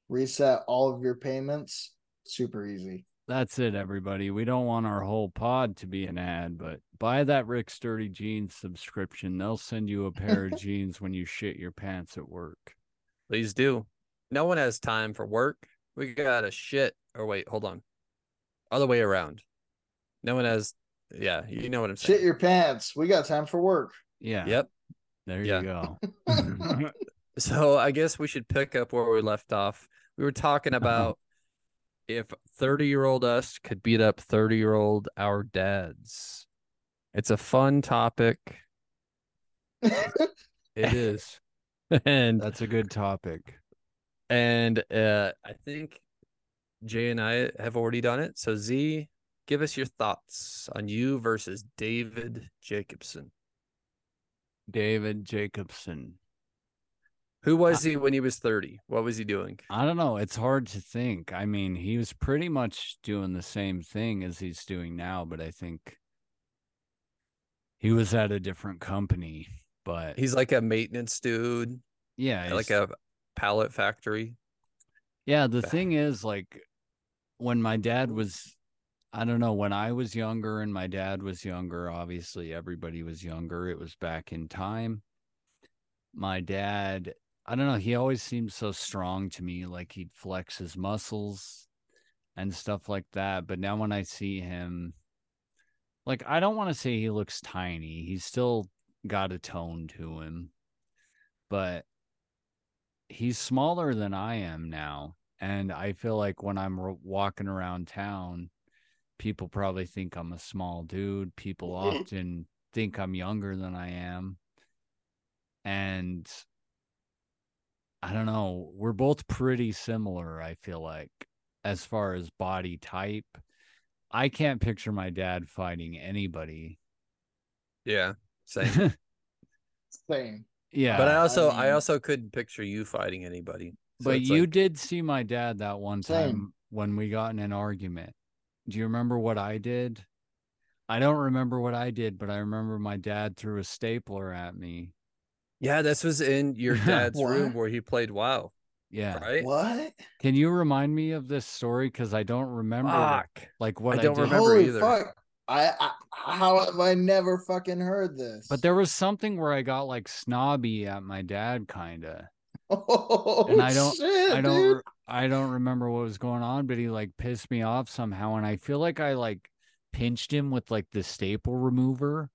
Reset all of your payments. Super easy. That's it, everybody. We don't want our whole pod to be an ad, but buy that Rick Sturdy Jeans subscription. They'll send you a pair of jeans when you shit your pants at work. Please do. No one has time for work. We got a shit. Or wait, hold on. Other way around. No one has. Yeah, you know what I'm saying. Shit your pants. We got time for work. Yeah. Yep. There Yeah. you go. So I guess we should pick up where we left off. We were talking about if 30 year old us could beat up 30 year old our dads. It's a fun topic. it is. And That's a good topic. and uh I think Jay and I have already done it. So Z, give us your thoughts on you versus David Jacobson. David Jacobson. Who was he when he was 30? What was he doing? I don't know. It's hard to think. I mean, he was pretty much doing the same thing as he's doing now, but I think he was at a different company. But He's like a maintenance dude, yeah, like a pallet factory. Yeah, the thing is, like, when my dad was, I don't know, when I was younger and my dad was younger, obviously everybody was younger. It was back in time. My dad, I don't know, he always seemed so strong to me, like he'd flex his muscles and stuff like that. But now when I see him, like, I don't want to say he looks tiny, he's still got a tone to him, but he's smaller than I am now. And I feel like when I'm walking around town, people probably think I'm a small dude. People often think I'm younger than I am. And I don't know, we're both pretty similar, I feel like, as far as body type. I can't picture my dad fighting anybody. Yeah, same. Same. Yeah. but I also I mean- also couldn't picture you fighting anybody. So but you like- did see my dad that one time Same. when we got in an argument. Do you remember what I did? I don't remember what I did, but I remember my dad threw a stapler at me. yeah, this was in your dad's room where he played WoW, Yeah. right? What? Can you remind me of this story? Because I don't remember Fuck. like what I, don't did. remember Holy either. fuck! I, I how have I never fucking heard this? But there was something where I got like snobby at my dad, kinda. oh, and I don't- shit, I don't dude. I don't remember what was going on, but he like pissed me off somehow, and I feel like I like pinched him with like the staple remover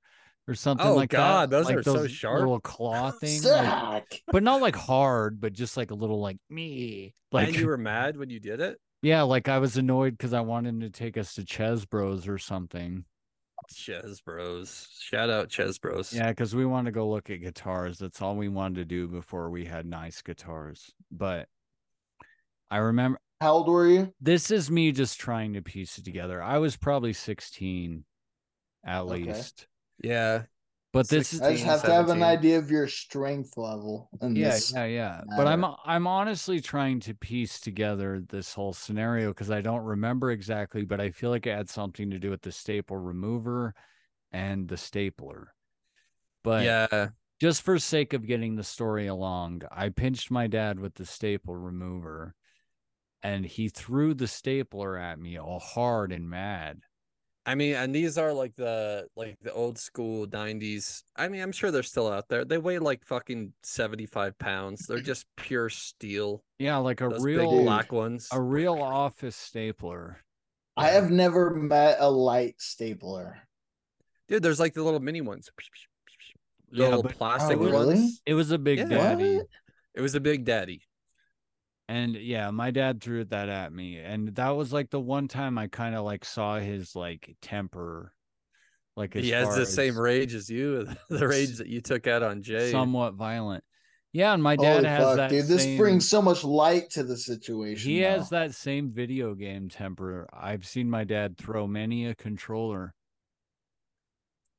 or something oh, like that. Oh, like God, that. those like are so sharp. Little claw thing, like, but not like hard, but just like a little like me. Like and you were mad when you did it? Yeah, like I was annoyed because I wanted him to take us to Chesbro's or something. Chesbro's. Shout out Chesbro's. Yeah, because we wanted to go look at guitars. That's all we wanted to do before we had nice guitars. But I remember How old were you? this is me just trying to piece it together. I was probably 16 at Okay. least. Yeah. But this is I just 16, have to have an idea of your strength level. In yeah, this. yeah, yeah. But I'm. I'm honestly trying to piece together this whole scenario because I don't remember exactly, but I feel like it had something to do with the staple remover and the stapler. But yeah. just for sake of getting the story along, I pinched my dad with the staple remover and he threw the stapler at me all hard and mad. I mean, and these are like the like the old school '90s. I mean, I'm sure they're still out there. They weigh like fucking 75 pounds. They're just pure steel. Yeah, like a Those real big black ones. a real office stapler. I have never met a light stapler. Dude, there's like the little mini ones. The Yeah, little but- plastic Oh, really? ones. It was a big Yeah. daddy. What? It was a big daddy. And yeah, my dad threw that at me. And that was like the one time I kind of like saw his like temper. Like He has the same rage as you, the rage that you took out on Jay. somewhat violent. Yeah, and my dad Holy has fuck, that dude! This same- brings so much light to the situation. He has that same video game temper. I've seen my dad throw many a controller.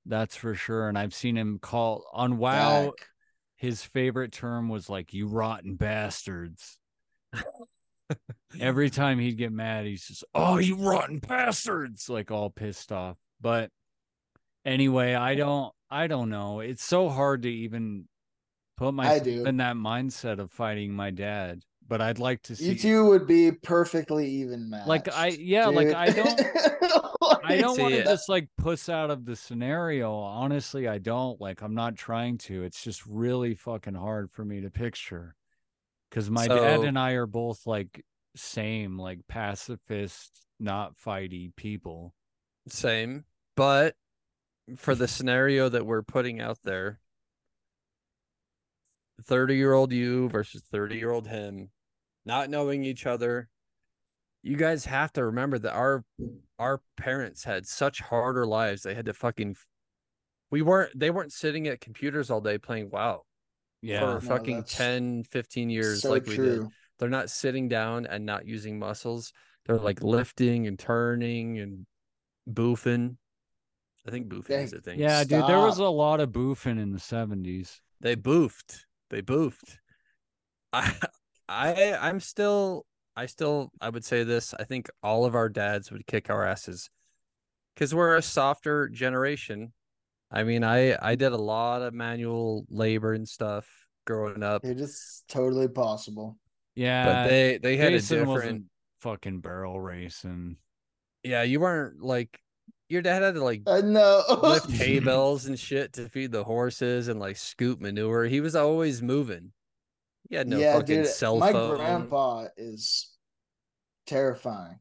That's for sure. And I've seen him call on WoW. Zach. His favorite term was like, you rotten bastards. Every time he'd get mad, he's just, oh, you rotten bastards, like all pissed off. But anyway, I don't, I don't know. It's so hard to even put myself do. in that mindset of fighting my dad. But I'd like to see You two would be perfectly even matched. Like, I- yeah, like. I don't- I don't want to uh, just like puss out of the scenario. Honestly, I don't. Like, I'm not trying to. It's just really fucking hard for me to picture. Because my dad and I are both like same, like pacifist, not fighty people. Same. But for the scenario that we're putting out there, 30 year old you versus 30 year old him, not knowing each other, you guys have to remember that our our parents had such harder lives. They had to fucking we weren't they weren't sitting at computers all day playing WoW Yeah. for No, fucking that's 10, 15 years so like we did. They're not sitting down and not using muscles. They're like lifting and turning and boofing. I think boofing is a thing. Yeah, dude, there was a lot of boofing in the 70s. They boofed. They boofed. I I I'm still I still I would say this. I think all of our dads would kick our asses. Cuz we're a softer generation. I mean, I I did a lot of manual labor and stuff growing up, It is totally possible. Yeah. but they they had Jason a different wasn't fucking barrel racing. Yeah, you weren't like your dad had to like I know. lift hay bales and shit to feed the horses and like scoop manure. He was always moving. He had no yeah, fucking dude. cell my phone. grandpa is terrifying.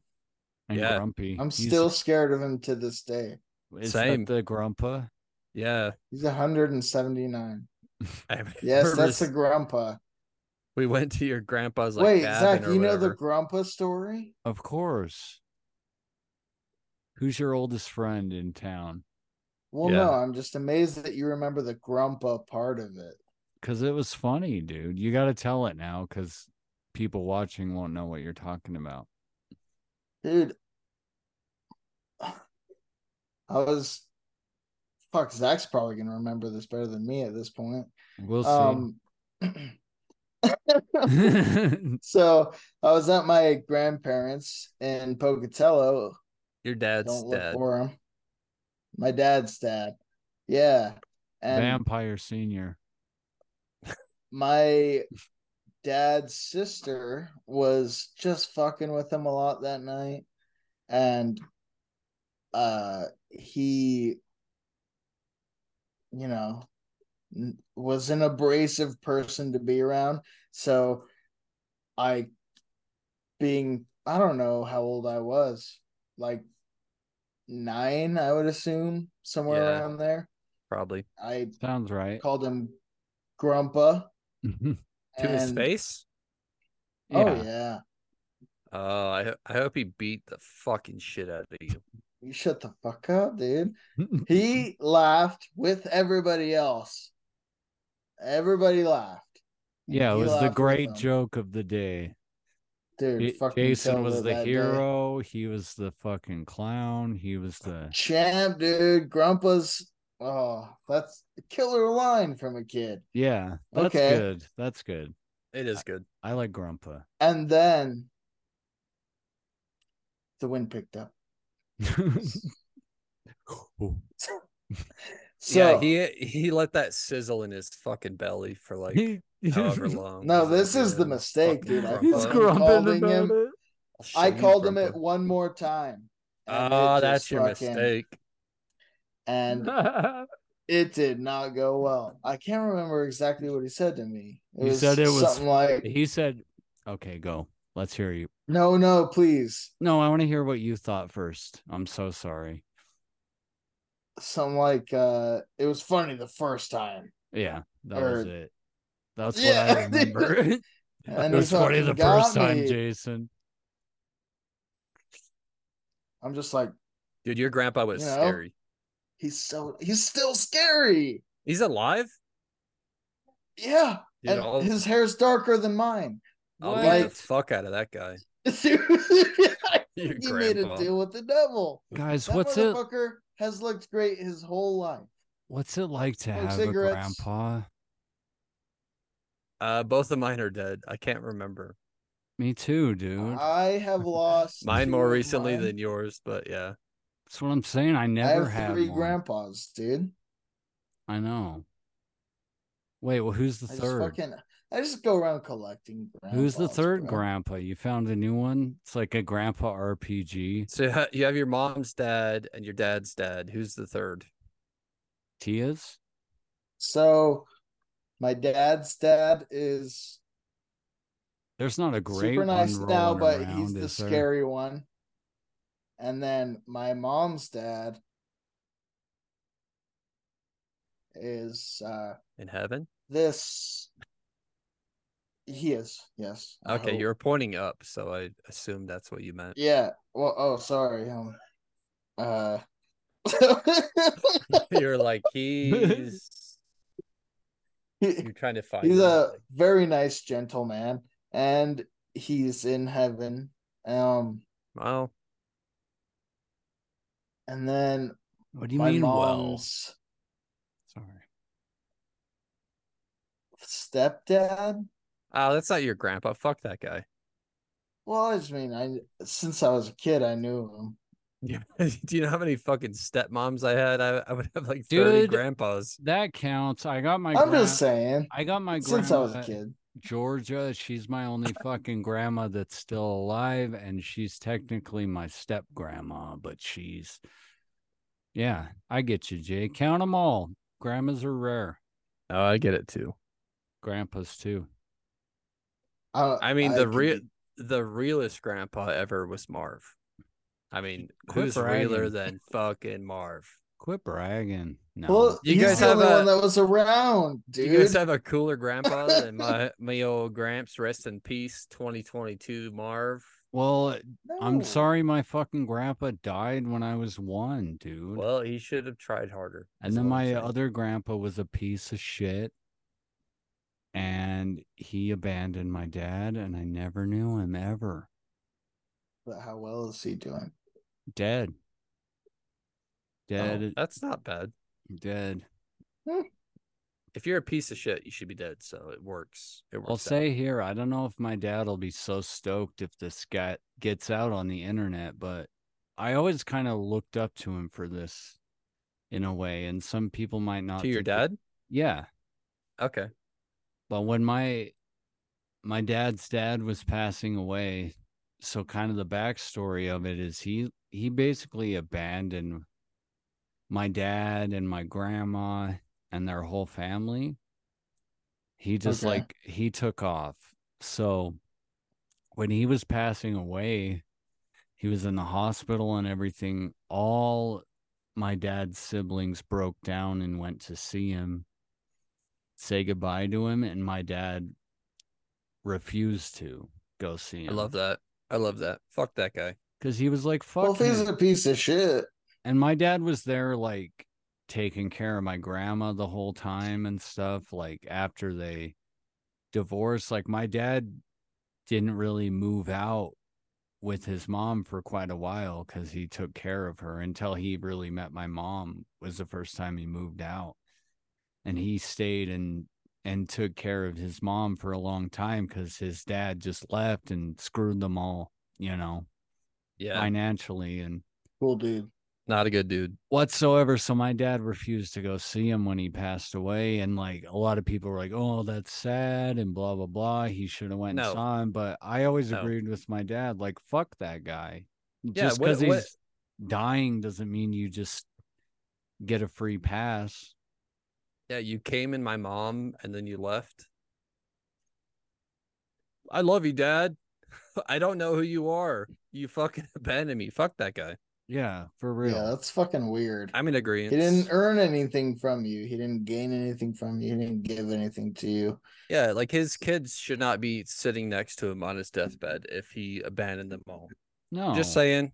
And Yeah. grumpy. I'm He's- still scared of him to this day. is Same. that the grandpa? Yeah. He's 179. Yes, remember that's the grandpa. we went to your grandpa's like Wait, cabin Zach, or you know the whatever. grandpa story? Of course. Who's your oldest friend in town? Well, Yeah. no, I'm just amazed that you remember the grandpa part of it. Because it was funny, dude. You got to tell it now because people watching won't know what you're talking about. Dude, I was fuck Zach's probably gonna remember this better than me at this point. We'll see. Um so I was at my grandparents in Pocatello. Your dad's Don't look dad. for him. My dad's dad. Yeah. And Vampire Senior. my dad's sister was just fucking with him a lot that night and uh he you know was an abrasive person to be around so i being i don't know how old i was like nine i would assume somewhere Yeah. around there Probably i Sounds right. called him grumpa mm-hmm. to his face. Oh Yeah. yeah. Oh, I I hope he beat the fucking shit out of you. You shut the fuck up, dude. He laughed with everybody else. Everybody laughed. yeah, it was the great joke of the day. Dude, J- fucking Jason was the that day. hero. He was the fucking clown. He was the Champ, dude. Grumpa's oh, that's a killer line from a kid. yeah. That's Okay. good. That's good. It is good. I like Grumpa. And then the wind picked up. So yeah, he he let that sizzle in his fucking belly for like however long. no, this is the mistake, dude. I grumpa. fucking called him. I'll I called him it one more time. and it Oh, that's your fucking- mistake. And it did not go well. I can't remember exactly what he said to me. It He was said it was- something like, he said, "Okay, go. Let's hear you." "No, no, please." No, I want to hear what you thought first. I'm so sorry. Something like, uh, "It was funny the first time." Yeah, that Or- was it. That's Yeah. what I remember. it And he was funny fucking the got first time, me. Jason. I'm just like, Dude, your grandpa was You know? scary. he's so he's still scary. He's alive? Yeah, Dude, and I'll, his hair's darker than mine. I'll What? beat the fuck out of that guy. Dude, Your he made a deal with the devil. Guys, That what's it? motherfucker has looked great his whole life. What's it like to Smoke have cigarettes. a grandpa? Uh, both of mine are dead. I can't remember. Me too, dude. I have lost Mine more recently mine. than yours, but yeah. That's what I'm saying. I I never have had three one. grandpas, dude. I know. Wait, well, who's the I just third? fucking I just go around collecting. Who's the third bro. grandpa? You found a new one? It's like a grandpa RPG. So you ha- you have your mom's dad and your dad's dad. Who's the third? Tia's? So, my dad's dad is There's not a great super nice one now, but around, he's the is there? scary one. And then my mom's dad is uh In heaven? this. He is yes. Okay, you're pointing up, so I assume that's what you meant. Yeah. Well, oh, sorry. Um, uh, you're like he's you're trying to find he's him, a like- very nice gentleman, and he's in heaven. Um, well, and then What do you my mean, well? Sorry. stepdad. Oh, that's not your grandpa. Fuck that guy. Well, I just mean, I since I was a kid, I knew him. Yeah. Do you know how many fucking stepmoms I had? I, I would have like 30 Dude, grandpas. That counts. I got my I'm gran- just saying. I got my Since I was a kid, Georgia. She's my only fucking grandma that's still alive, and she's technically my step grandma, but she's yeah, I get you, Jay. Count them all. Grandmas are rare. Oh, I get it too. Grandpas too. I, I mean, the real the realest grandpa ever was Marv. I mean, Quit who's realer bragging. than fucking Marv? Quit bragging. No. Well, You he's guys the have only a- one that was around, dude. you guys have a cooler grandpa than my my old Gramps? Rest in peace, 2022 Marv. well, I'm sorry my fucking grandpa died when I was one, dude. Well, he should have tried harder. And then my other grandpa was a piece of shit. And he abandoned my dad, and I never knew him ever. But how well is he doing? Dead. Oh, dead, Oh, that's not bad. dead. Hmm. If you're a piece of shit, you should be dead. So it works. It works. I'll out. say here, I don't know if my dad will be so stoked if this guy gets out on the internet, but I always kind of looked up to him for this in a way. And some people might not to your think it- dad. Yeah. Okay. But when my my dad's dad was passing away, so kind of the backstory of it is he he basically abandoned my dad and my grandma and their whole family. He just Okay. like he took off. So when he was passing away, he was in the hospital and everything. All my dad's siblings broke down and went to see him, say goodbye to him, and my dad refused to go see him. I love that. I love that. Fuck that guy. because he was like, "Fuck." Well, he's him." a piece of shit, and my dad was there like taking care of my grandma the whole time and stuff like after they divorced like my dad didn't really move out with his mom for quite a while cuz he took care of her until he really met my mom was the first time he moved out and he stayed and and took care of his mom for a long time cuz his dad just left and screwed them all you know Yeah. financially and cool dude. Not a good dude. whatsoever. So my dad refused to go see him when he passed away, and like a lot of people were like, "Oh, that's sad," and blah blah blah. He should have went No. and saw him, but I always No. agreed with my dad. Like, fuck that guy. Yeah, Just what- because what- he's dying doesn't mean you just get a free pass. Yeah, you came in my mom and then you left. I love you, Dad. I don't know who you are. You fucking abandoned me. Fuck that guy. Yeah, for real. Yeah, that's fucking weird. I'm in agreement. He didn't earn anything from you. He didn't gain anything from you. He didn't give anything to you. Yeah, like his kids should not be sitting next to him on his deathbed if he abandoned them all. no, Just saying,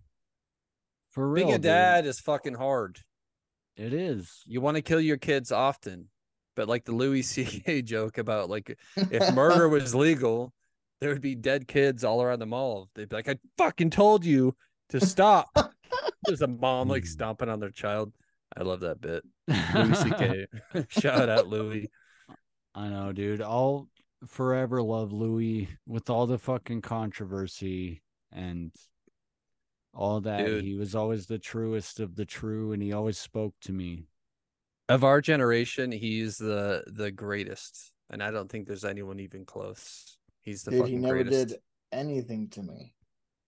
for real. being a dude. dad is fucking hard. It is. You want to kill your kids often, but like the Louis C.K. joke about like if murder was legal, there would be dead kids all around the mall. They'd be like, "I fucking told you to stop." There's a mom like Hmm. stomping on their child. I love that bit. Louis C.K. Shout out Louis. I know, dude. I'll forever love Louis with all the fucking controversy and all that. Dude. He was always the truest of the true, and he always spoke to me. Of our generation, he's the the greatest, and I don't think there's anyone even close. He's the Dude, fucking he never greatest. did anything to me.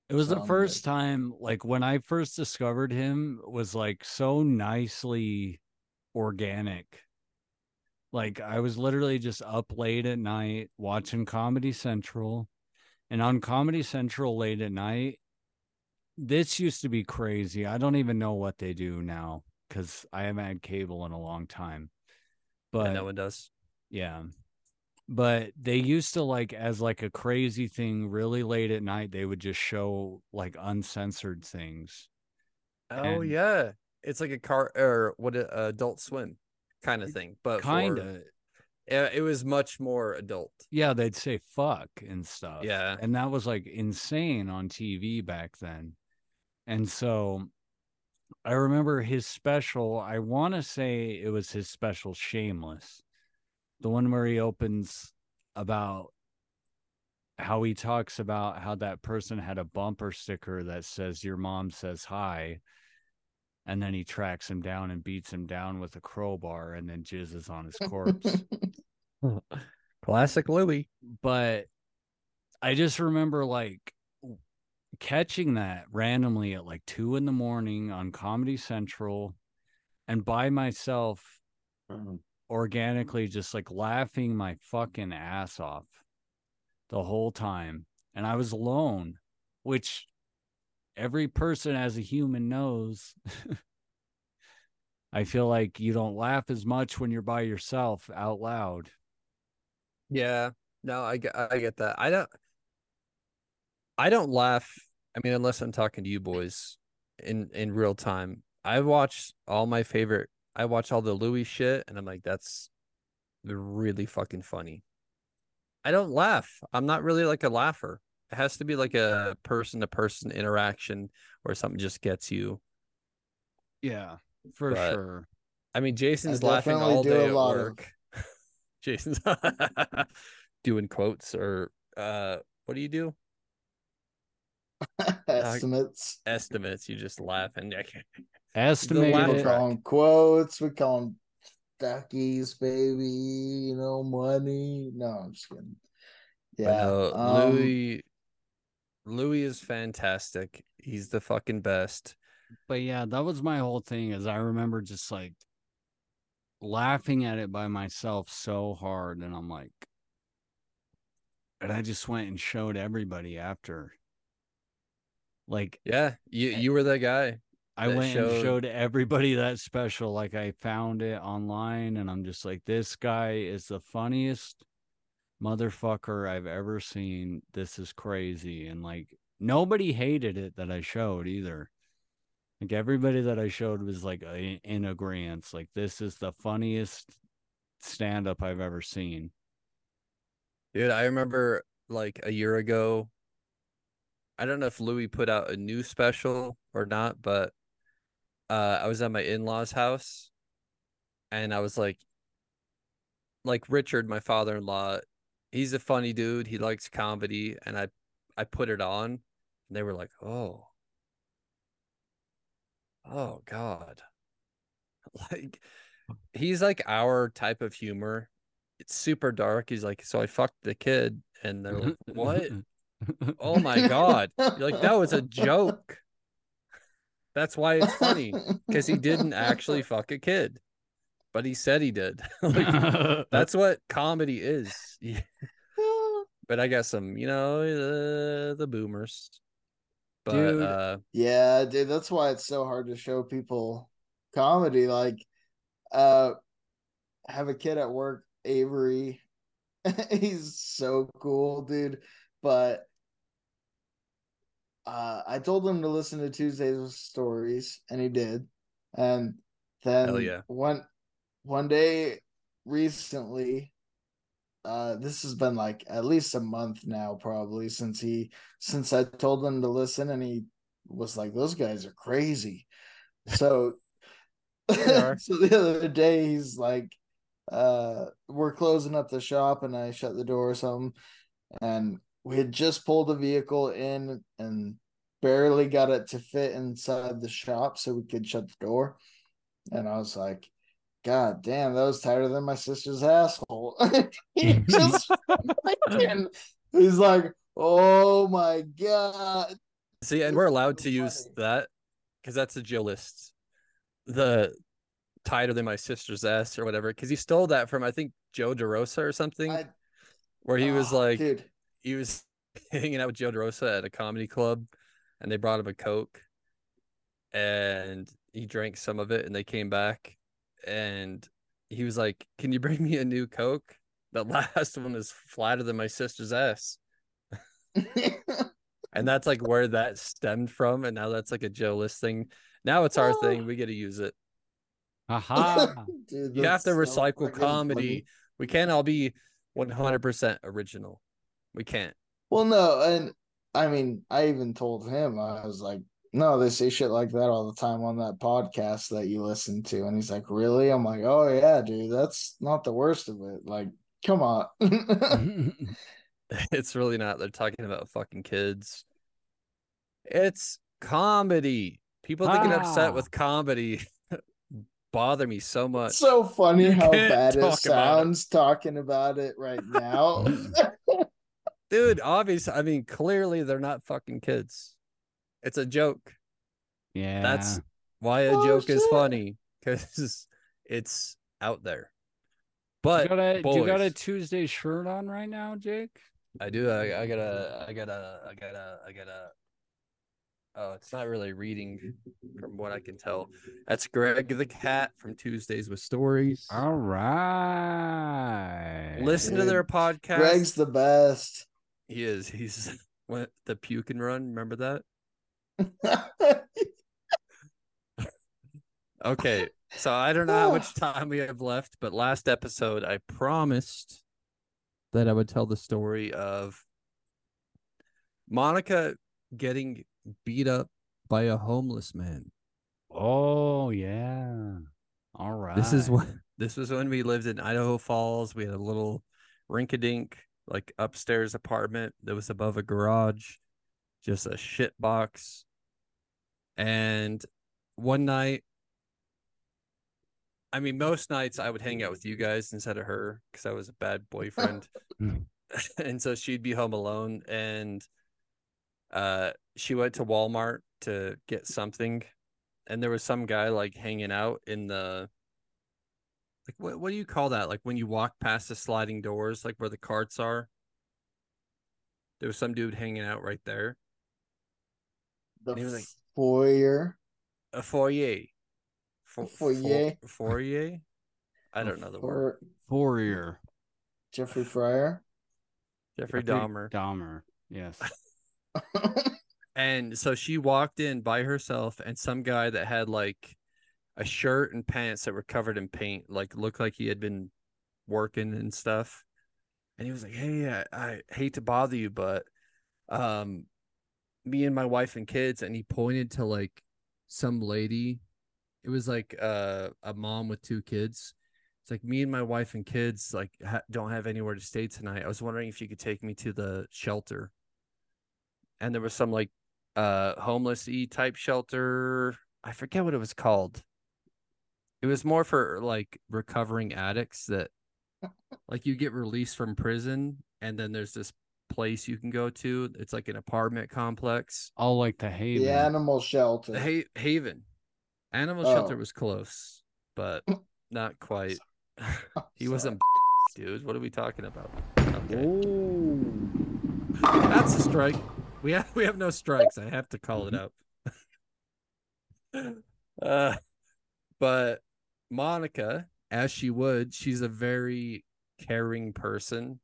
It was the Sounds first like- time, like when I first discovered him, was like so nicely organic. Like I was literally just up late at night watching Comedy Central, and on Comedy Central late at night, this used to be crazy. I don't even know what they do now because I haven't had cable in a long time. But and no one does. yeah. But they used to like as like a crazy thing really late at night they would just show like uncensored things. Oh And- yeah, it's like a car or what a Adult Swim kind of thing, but Kind for- of. Yeah, it was much more adult. Yeah, they'd say fuck and stuff. Yeah. And that was like insane on TV back then. And so I remember his special, I want to say it was his special Shameless. The one where he opens about how he talks about how that person had a bumper sticker that says your mom says hi and then he tracks him down and beats him down with a crowbar and then jizzes on his corpse Classic Louis. but I just remember like w- catching that randomly at like two in the morning on Comedy Central and by myself mm-hmm. organically just like laughing my fucking ass off the whole time. And I was alone, which every person as a human knows. I feel like you don't laugh as much when you're by yourself out loud. Yeah, no, I get, I get that. I don't, I don't laugh. I mean, unless I'm talking to you boys in in real time. I watch all my favorite. I watch all the Louis shit, and I'm like, that's really fucking funny. I don't laugh. I'm not really like a laugher. It has to be like a person to person interaction where something just gets you. Yeah. for But- sure. I mean, Jason's I laughing all day at lot of- work. Jason's doing quotes or uh, what do you do? Estimates. Estimates. You just laugh and I can't- Estimate laugh People it. track. call them quotes. We call them duckies, baby. You know, money. No, I'm just kidding. Yeah. no, um, Louis. Louis is fantastic. He's the fucking best. But yeah, that was my whole thing. Is I remember just like laughing at it by myself so hard, and I'm like, and I just went and showed everybody after. Like Yeah, you eh, you were that guy. I that went showed- and showed everybody that special. Like I found it online, and I'm just like, this guy is the funniest motherfucker I've ever seen. This is crazy, and like nobody hated it that I showed either. Like everybody that I showed was like a- in agreement. Like this is the funniest stand up I've ever seen. Dude, I remember like a year ago. I don't know if Louis put out a new special or not, but uh I was at my in-laws house and I was like like Richard, my father-in-law, he's a funny dude. He likes comedy and I I put it on and they were like, "Oh. Oh god." Like he's like our type of humor. It's super dark. He's like, "So I fucked the kid." And they're like, "What?" Oh my god. You're like that was a joke. That's why it's funny because he didn't actually fuck a kid. But he said he did. like that's what comedy is. But I got some, you know, the the boomers. But Dude. uh Yeah, dude, that's why it's so hard to show people comedy. Like, uh, have a kid at work, Avery. He's so cool, dude. But uh, I told him to listen to Tuesdays with Stories, and he did. And then Hell yeah. one one day recently, uh, this has been like at least a month now, probably since he since I told him to listen, and he was like, "Those guys are crazy." So, are. so the other day he's like, uh, "We're closing up the shop," and I shut the door or something, and we had just pulled the vehicle in and barely got it to fit inside the shop so we could shut the door, and I was like. God damn, that was tighter than my sister's asshole. he just fucking, he's like, oh my god. see, and we're allowed to use that because that's a Joe List. The tighter than my sister's ass or whatever. Because he stole that from I think Joe DeRosa or something, I, where he was oh, like dude, he was hanging out with Joe DeRosa at a comedy club and they brought him a Coke and he drank some of it and they came back and he was like, Can you bring me a new Coke? The last one is flatter than my sister's ass. And that's like where that stemmed from. And now that's like a Joe list thing. Now it's our thing. We get to use it. Haha. Dude, You have to so recycle comedy. funny. We can't all be 100% original. We can't. Well, no, and I mean, I even told him I was like, "No, they say shit like that all the time on that podcast that you listen to," and he's like, "Really?" I'm like, "Oh yeah, dude, that's not the worst of it. Like, come on." It's really not. They're talking about fucking kids. It's comedy. People that get upset Ah. with comedy bother me so much. so funny You how bad it talk about it. sounds talking about it right now. Dude, obviously, I mean, clearly they're not fucking kids. It's a joke. yeah. That's why a Oh, joke is funny because it's out there. you But got a, do you got a Tuesday shirt on right now, Jake? I do. I, I got a i got a i got a i got a Oh, it's not really reading from what I can tell. That's Greg the cat from Tuesdays with Stories. All right. Listen to their podcast. Greg's the best. He is. He's what the puke and run. Remember that? Okay. So I don't know how much time we have left, but last episode I promised that I would tell the story of Monica getting beat up by a homeless man. Oh yeah. All right. This is what this was when we lived in Idaho Falls. We had a little rink-a-dink like upstairs apartment that was above a garage, just a shit box. And one night, I mean, most nights I would hang out with you guys instead of her because I was a bad boyfriend. and so she'd be home alone and uh she went to Walmart to get something and there was some guy like hanging out in the like what what do you call that? Like when you walk past the sliding doors, like where the carts are. There was some dude hanging out right there. The He was like- foyer. A foyer. Fo- Foyer. fo- foyer? I don't know the word. For Fourier. Jeffrey Fryer. Jeffrey Dahmer. Dahmer. Yes. And so she walked in by herself, and some guy that had like a shirt and pants that were covered in paint, like looked like he had been working and stuff. And he was like, "Hey, I, I hate to bother you, but um, me and my wife and kids." And he pointed to like some lady. It was like uh, a mom with two kids. It's like me and my wife and kids like ha- don't have anywhere to stay tonight. I was wondering if you could take me to the shelter. And there was some like uh homeless y type shelter. I forget what it was called. It was more for like recovering addicts that like you get released from prison and then there's this place you can go to. It's like an apartment complex. All like the Haven. the animal shelter. The ha- Haven. Animal Oh. shelter was close, but not quite. he Sorry. wasn't dude. What are we talking about? Okay. That's a strike. We have we have no strikes. I have to call it out. uh, but Monica, as she would, she's a very caring person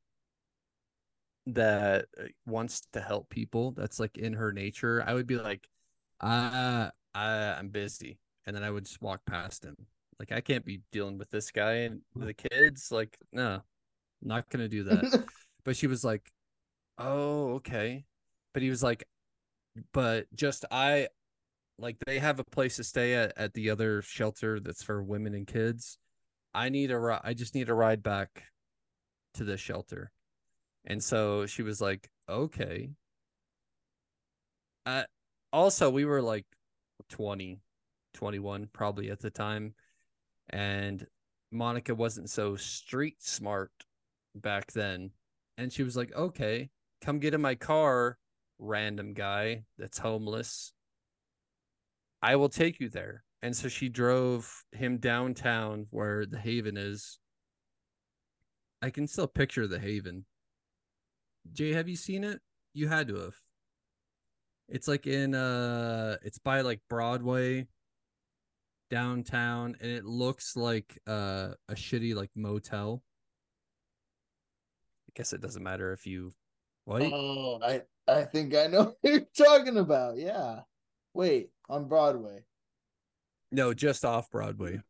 that uh, wants to help people. That's like in her nature. I would be like, uh, I, I'm busy, and then I would just walk past him. Like I can't be dealing with this guy and the kids. Like, no, not gonna do that but she was like oh okay but he was like but just i like they have a place to stay at at the other shelter that's for women and kids. I need a ri- i just need a ride back to the shelter. And so she was like okay. Uh also we were like 20 21 probably at the time and monica wasn't so street smart back then. And she was like, "Okay, come get in my car, random guy that's homeless. I will take you there." And so she drove him downtown where the Haven is. I can still picture the Haven. Jay, have you seen it? You had to have. It's like in uh it's by like Broadway downtown and it looks like uh a shitty like motel. I guess it doesn't matter if you what? Oh, I I think I know what you're talking about. Yeah. Wait, on Broadway. No, just off Broadway.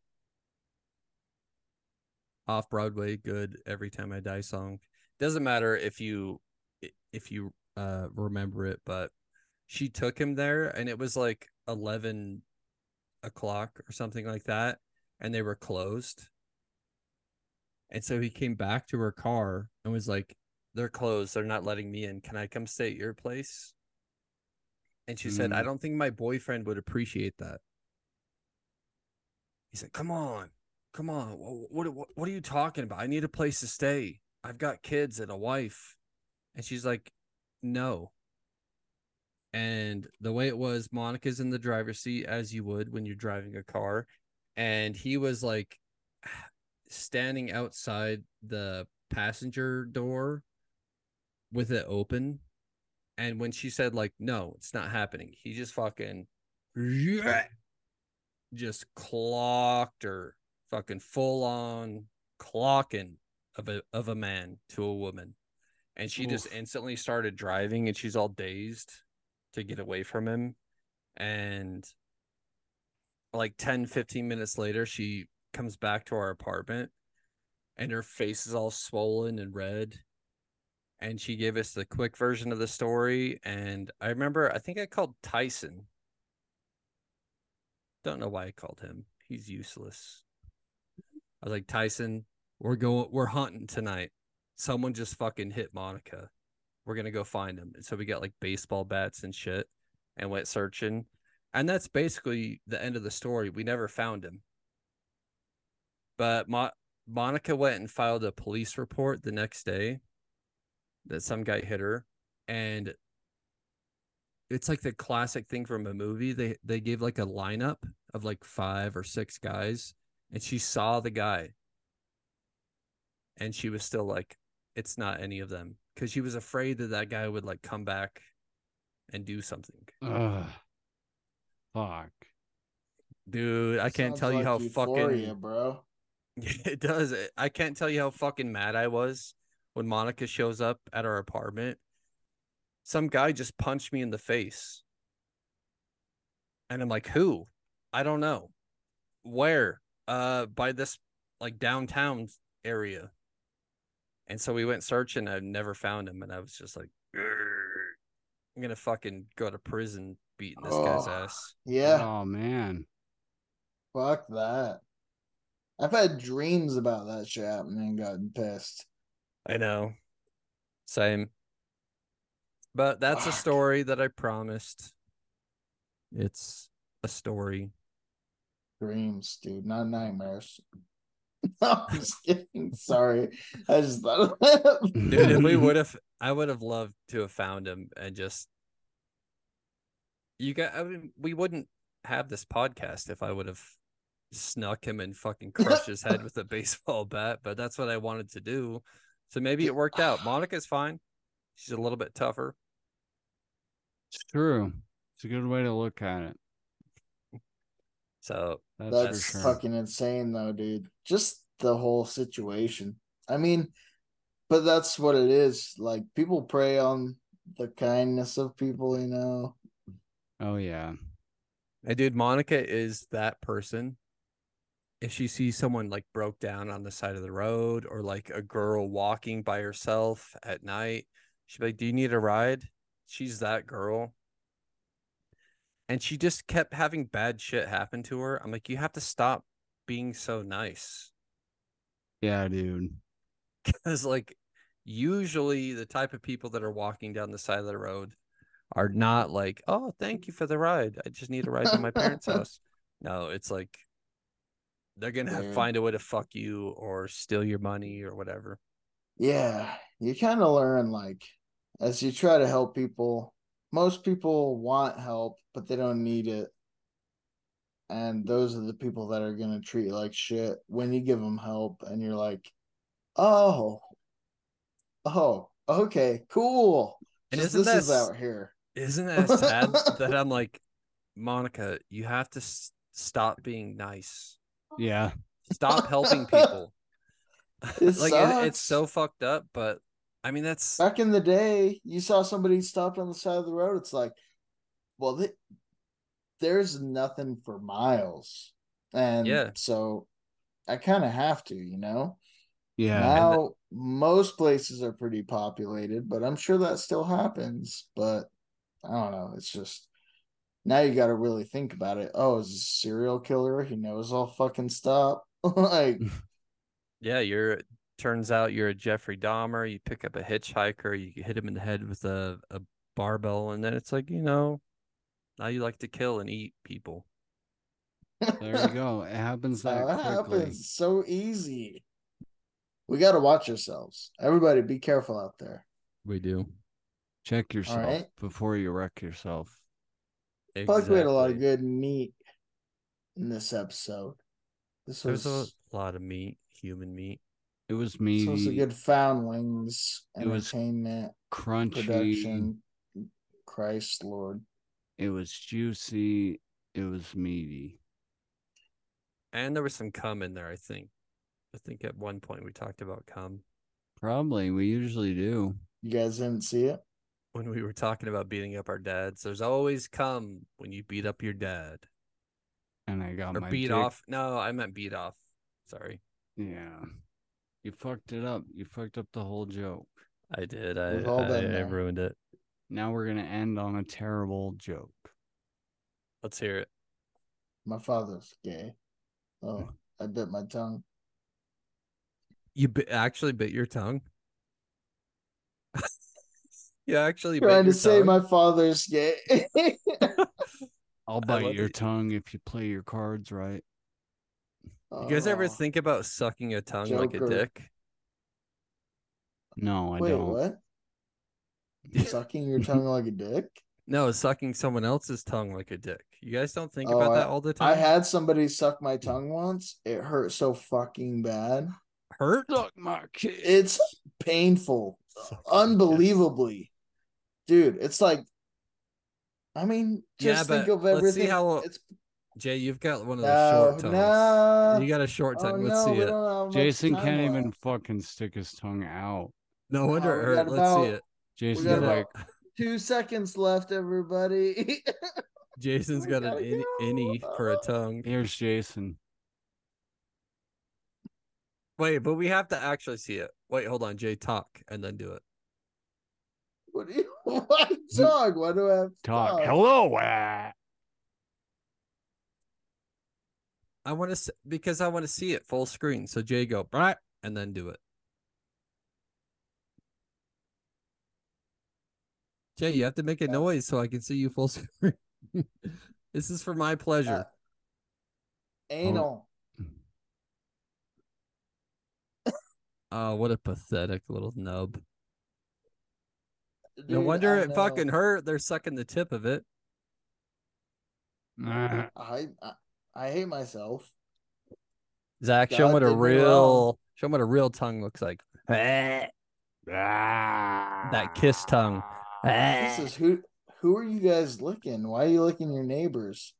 Off Broadway, good every time I die song. Doesn't matter if you if you uh remember it, but she took him there and it was like eleven o'clock or something like that, and they were closed. And so he came back to her car and was like, They're closed, they're not letting me in. Can I come stay at your place? And she said, I Mm. don't think my boyfriend would appreciate that. He said, "Come on, come on. What, what what are you talking about? I need a place to stay. I've got kids and a wife." And she's like, "No." And the way it was, Monica's in the driver's seat as you would when you're driving a car, and he was like standing outside the passenger door with it open. And when she said like, "No, it's not happening," he just fucking just clocked her fucking full on clocking of a of a man to a woman. And she just instantly started driving and she's all dazed to get away from him. And like 10 15 minutes later she comes back to our apartment and her face is all swollen and red and she gave us the quick version of the story and i remember i think i called tyson don't know why I called him. He's useless. I was like, Tyson, we're going, we're hunting tonight. Someone just fucking hit Monica. We're gonna go find him. And so we got like baseball bats and shit, and went searching. And that's basically the end of the story. We never found him. But Mo- Monica went and filed a police report the next day that some guy hit her, and it's like the classic thing from a movie. They they gave like a lineup of like five or six guys, and she saw the guy, and she was still like, "It's not any of them," because she was afraid that that guy would like come back and do something. Ugh. Fuck. Dude, I can't Sounds tell you how euphoria, fucking bro. it does. I can't tell you how fucking mad I was when Monica shows up at our apartment. Some guy just punched me in the face. And I'm like, "Who? I don't know. Where? Uh by this like downtown area." And so we went searching, I never found him and I was just like, I'm going to fucking go to prison beating this guy's Oh. ass. Yeah, Oh man. fuck that. I've had dreams about that shit happening and gotten pissed. I know. Same. But that's a story that I promised. It's a story. Dreams, dude, not nightmares. no, I'm just kidding. Sorry. I just thought of that. Dude, if we would have I would have loved to have found him and just you got I mean we wouldn't have this podcast if I would have snuck him and fucking crushed his head with a baseball bat, but that's what I wanted to do. So maybe it worked out. Monica's fine. She's a little bit tougher. It's true. It's a good way to look at it. So That's, That's sure. fucking insane, though, dude. Just the whole situation. I mean, but that's what it is. Like people prey on the kindness of people, you know. Oh yeah. Hey, dude, Monica is that person. If she sees someone like broke down on the side of the road or like a girl walking by herself at night, she'd be like, Do you need a ride? She's that girl. And she just kept having bad shit happen to her. I'm like, You have to stop being so nice. Yeah, dude. Because, like, usually the type of people that are walking down the side of the road are not like, oh, thank you for the ride. I just need a ride to my parents' house. No, it's like they're gonna have, find a way to fuck you or steal your money or whatever. Yeah, you kind of learn like as you try to help people. Most people want help, but they don't need it. And those are the people that are going to treat you like shit when you give them help and you're like, "Oh. Oh, okay, cool." And Just isn't this is out here. Isn't that sad that I'm like, Monica, you have to s- stop being nice. Yeah. Stop helping people. It like it, it's so fucked up, but I mean that's Back in the day, you saw somebody stopped on the side of the road. It's like, well, th- there's nothing for miles, and Yeah. so I kind of have to, you know. Yeah. now most places are pretty populated, but I'm sure that still happens. But I don't know. It's just now you got to really think about it. Oh, is a serial killer? He knows I'll fucking stop. like, yeah, you're turns out you're a Jeffrey Dahmer, you pick up a hitchhiker, you hit him in the head with a, a barbell, and then it's like, you know, now you like to kill and eat people. There you go. It happens that that quickly. happens so easy. We got to watch ourselves. Everybody, be careful out there. We do. Check yourself right. before you wreck yourself. I feel like we had a lot of good meat in this episode. This was, There's a lot of meat, human meat. It was this meaty, was a good foundlings It was entertainment crunchy. production. Christ Lord. It was juicy. It was meaty. And there was some cum in there, I think. I think at one point we talked about cum Probably. We usually do. You guys didn't see it? When we were talking about beating up our dads. There's always come when you beat up your dad. And I got Or my beat dick- off. No, I meant beat off. Sorry. Yeah. You fucked it up. You fucked up the whole joke. I did. I, We've all I, I ruined it. Now we're gonna end on a terrible joke. Let's hear it. My father's gay. Oh, I bit my tongue. You bi- actually bit your tongue. you actually bit Trying to say tongue? my father's gay. I'll bite your it. tongue if you play your cards right. You guys ever think about sucking a tongue like a dick? No, I Wait, don't. what? Sucking your tongue like a dick? No, sucking someone else's tongue like a dick. You guys don't think Oh, about I- that all the time? I had somebody suck my tongue once. It hurt so fucking bad. hurt. Suck my kid. It's painful. Suck my Unbelievably. Dude, it's like I mean, Yeah, just think but of let's see everything. how- it's Jay, you've got one of those no, short tongues. no. You got a short Oh, tongue. Let's no, see it. don't have much Jason can't even fucking stick his tongue out. No wonder Oh, it we hurt. got Let's see it. Jason's got like, Two seconds left, everybody. Jason's got an gotta innie, innie for a tongue. here's Jason. Wait, but we have to actually see it. Wait, hold on, Jay. Talk and then do it. What do you what dog? Why do I have to Talk. talk? Hello. uh, I want to because I want to see it full screen. So Jay, go right and then do it. Jay, you have to make a noise so I can see you full screen. this is for my pleasure. Anal. Oh, what a pathetic little nub. No wonder I it know. fucking hurt. They're sucking the tip of it. I, I I hate myself. Zach, show God what a did me real wrong. show 'em what a real tongue looks like. that That kiss tongue. This is who who are you guys licking? Why are you licking your neighbors?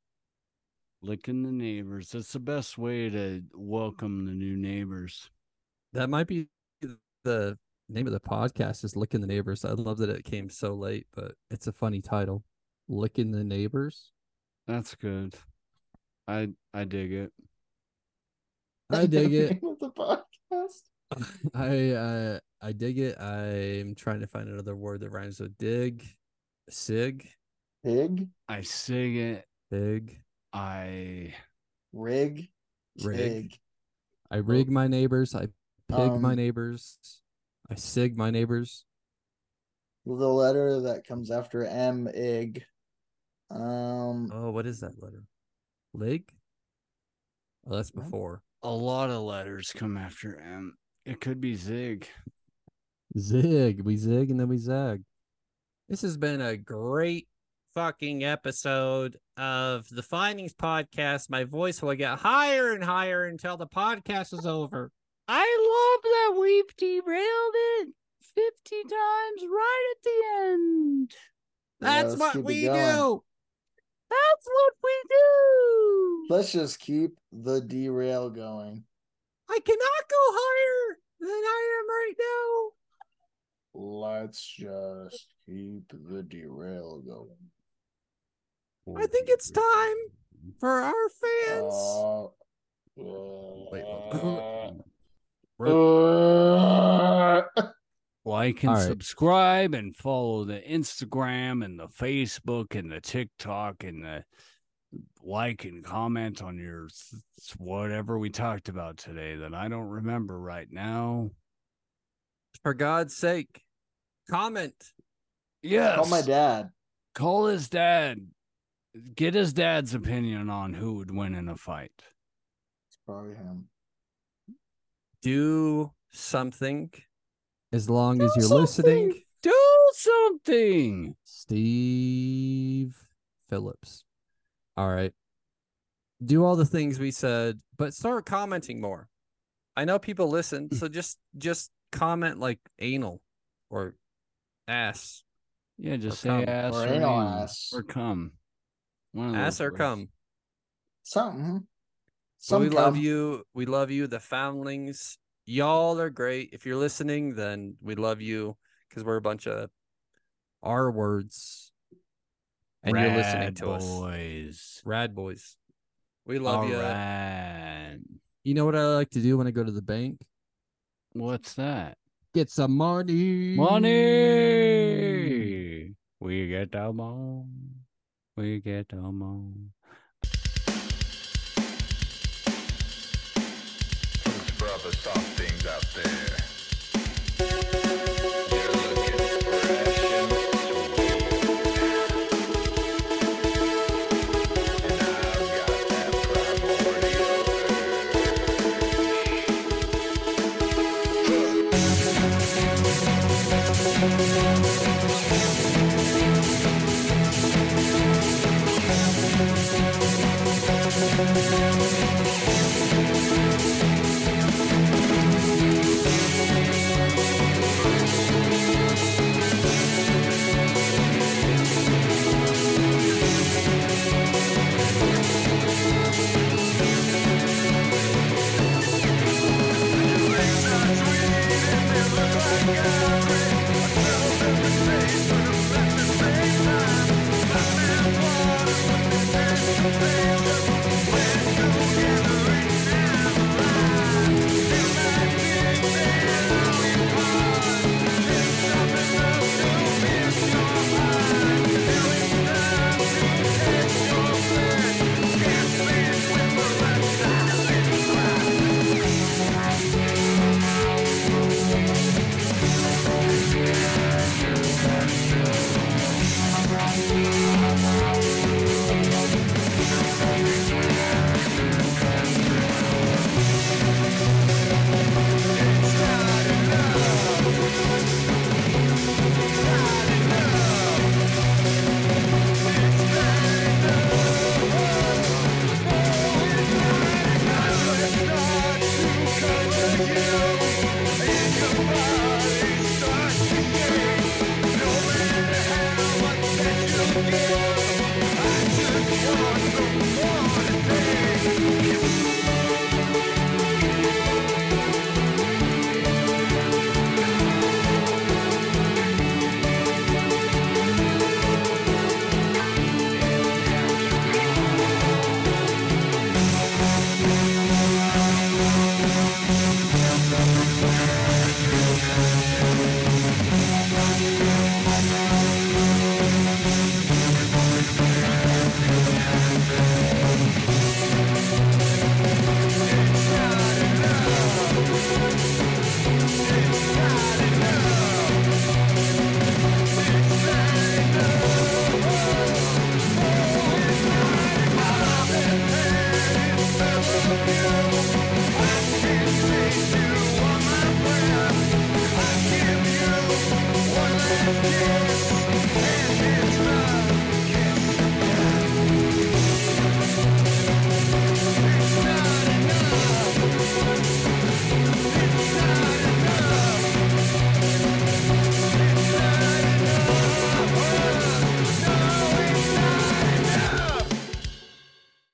Licking the neighbors. That's the best way to welcome the new neighbors. That might be the name of the podcast is Licking the Neighbors. I love that it came so late, but it's a funny title. Licking the Neighbors. That's good. I I dig it. I dig it. The podcast. I uh I dig it. I'm trying to find another word that rhymes with dig. Sig. Pig, I sing it. Dig. I rig, Rig. tig. I rig my neighbors. I pig my Um, neighbors. I sig my neighbors. The letter that comes after M ig. Um Oh, what is that letter? Lig? Oh, that's before. a lot of letters come after M. It could be Zig. Zig. We zig and then we zag. This has been a great fucking episode of the Findings Podcast. My voice will get higher and higher until the podcast is over. I love that we've derailed it 50 times right at the end. That's let's what we do. That's what we do. let's just keep the derail going. I cannot go higher than I am right now. Let's just keep the derail going. I think it's time for our fans. Uh, Wait, uh, Like and All right. subscribe and follow the Instagram and the Facebook and the TikTok and the like and comment on your s- whatever we talked about today that I don't remember right now. For God's sake, comment. Yes. Call my dad. Call his dad. Get his dad's opinion on who would win in a fight. It's probably him. Do something as long as you're listening. Do something. Steve Phillips. All right. Do all the things we said, but start commenting more. I know people listen, mm. so just just comment like anal or ass. Yeah, just Or say come. ass Or or, anal anal ass. or come. Ass or words. come. Something. But Some we love you. We love you, the foundlings. Y'all are great. If you're listening, then we love you because we're a bunch of R words. And you're listening Rad to us. boys. Rad boys. We love All you. right. You know what I like to do when I go to the bank? What's that? Get some money. Money. We get the money. We get the money. Brother saw things out fair.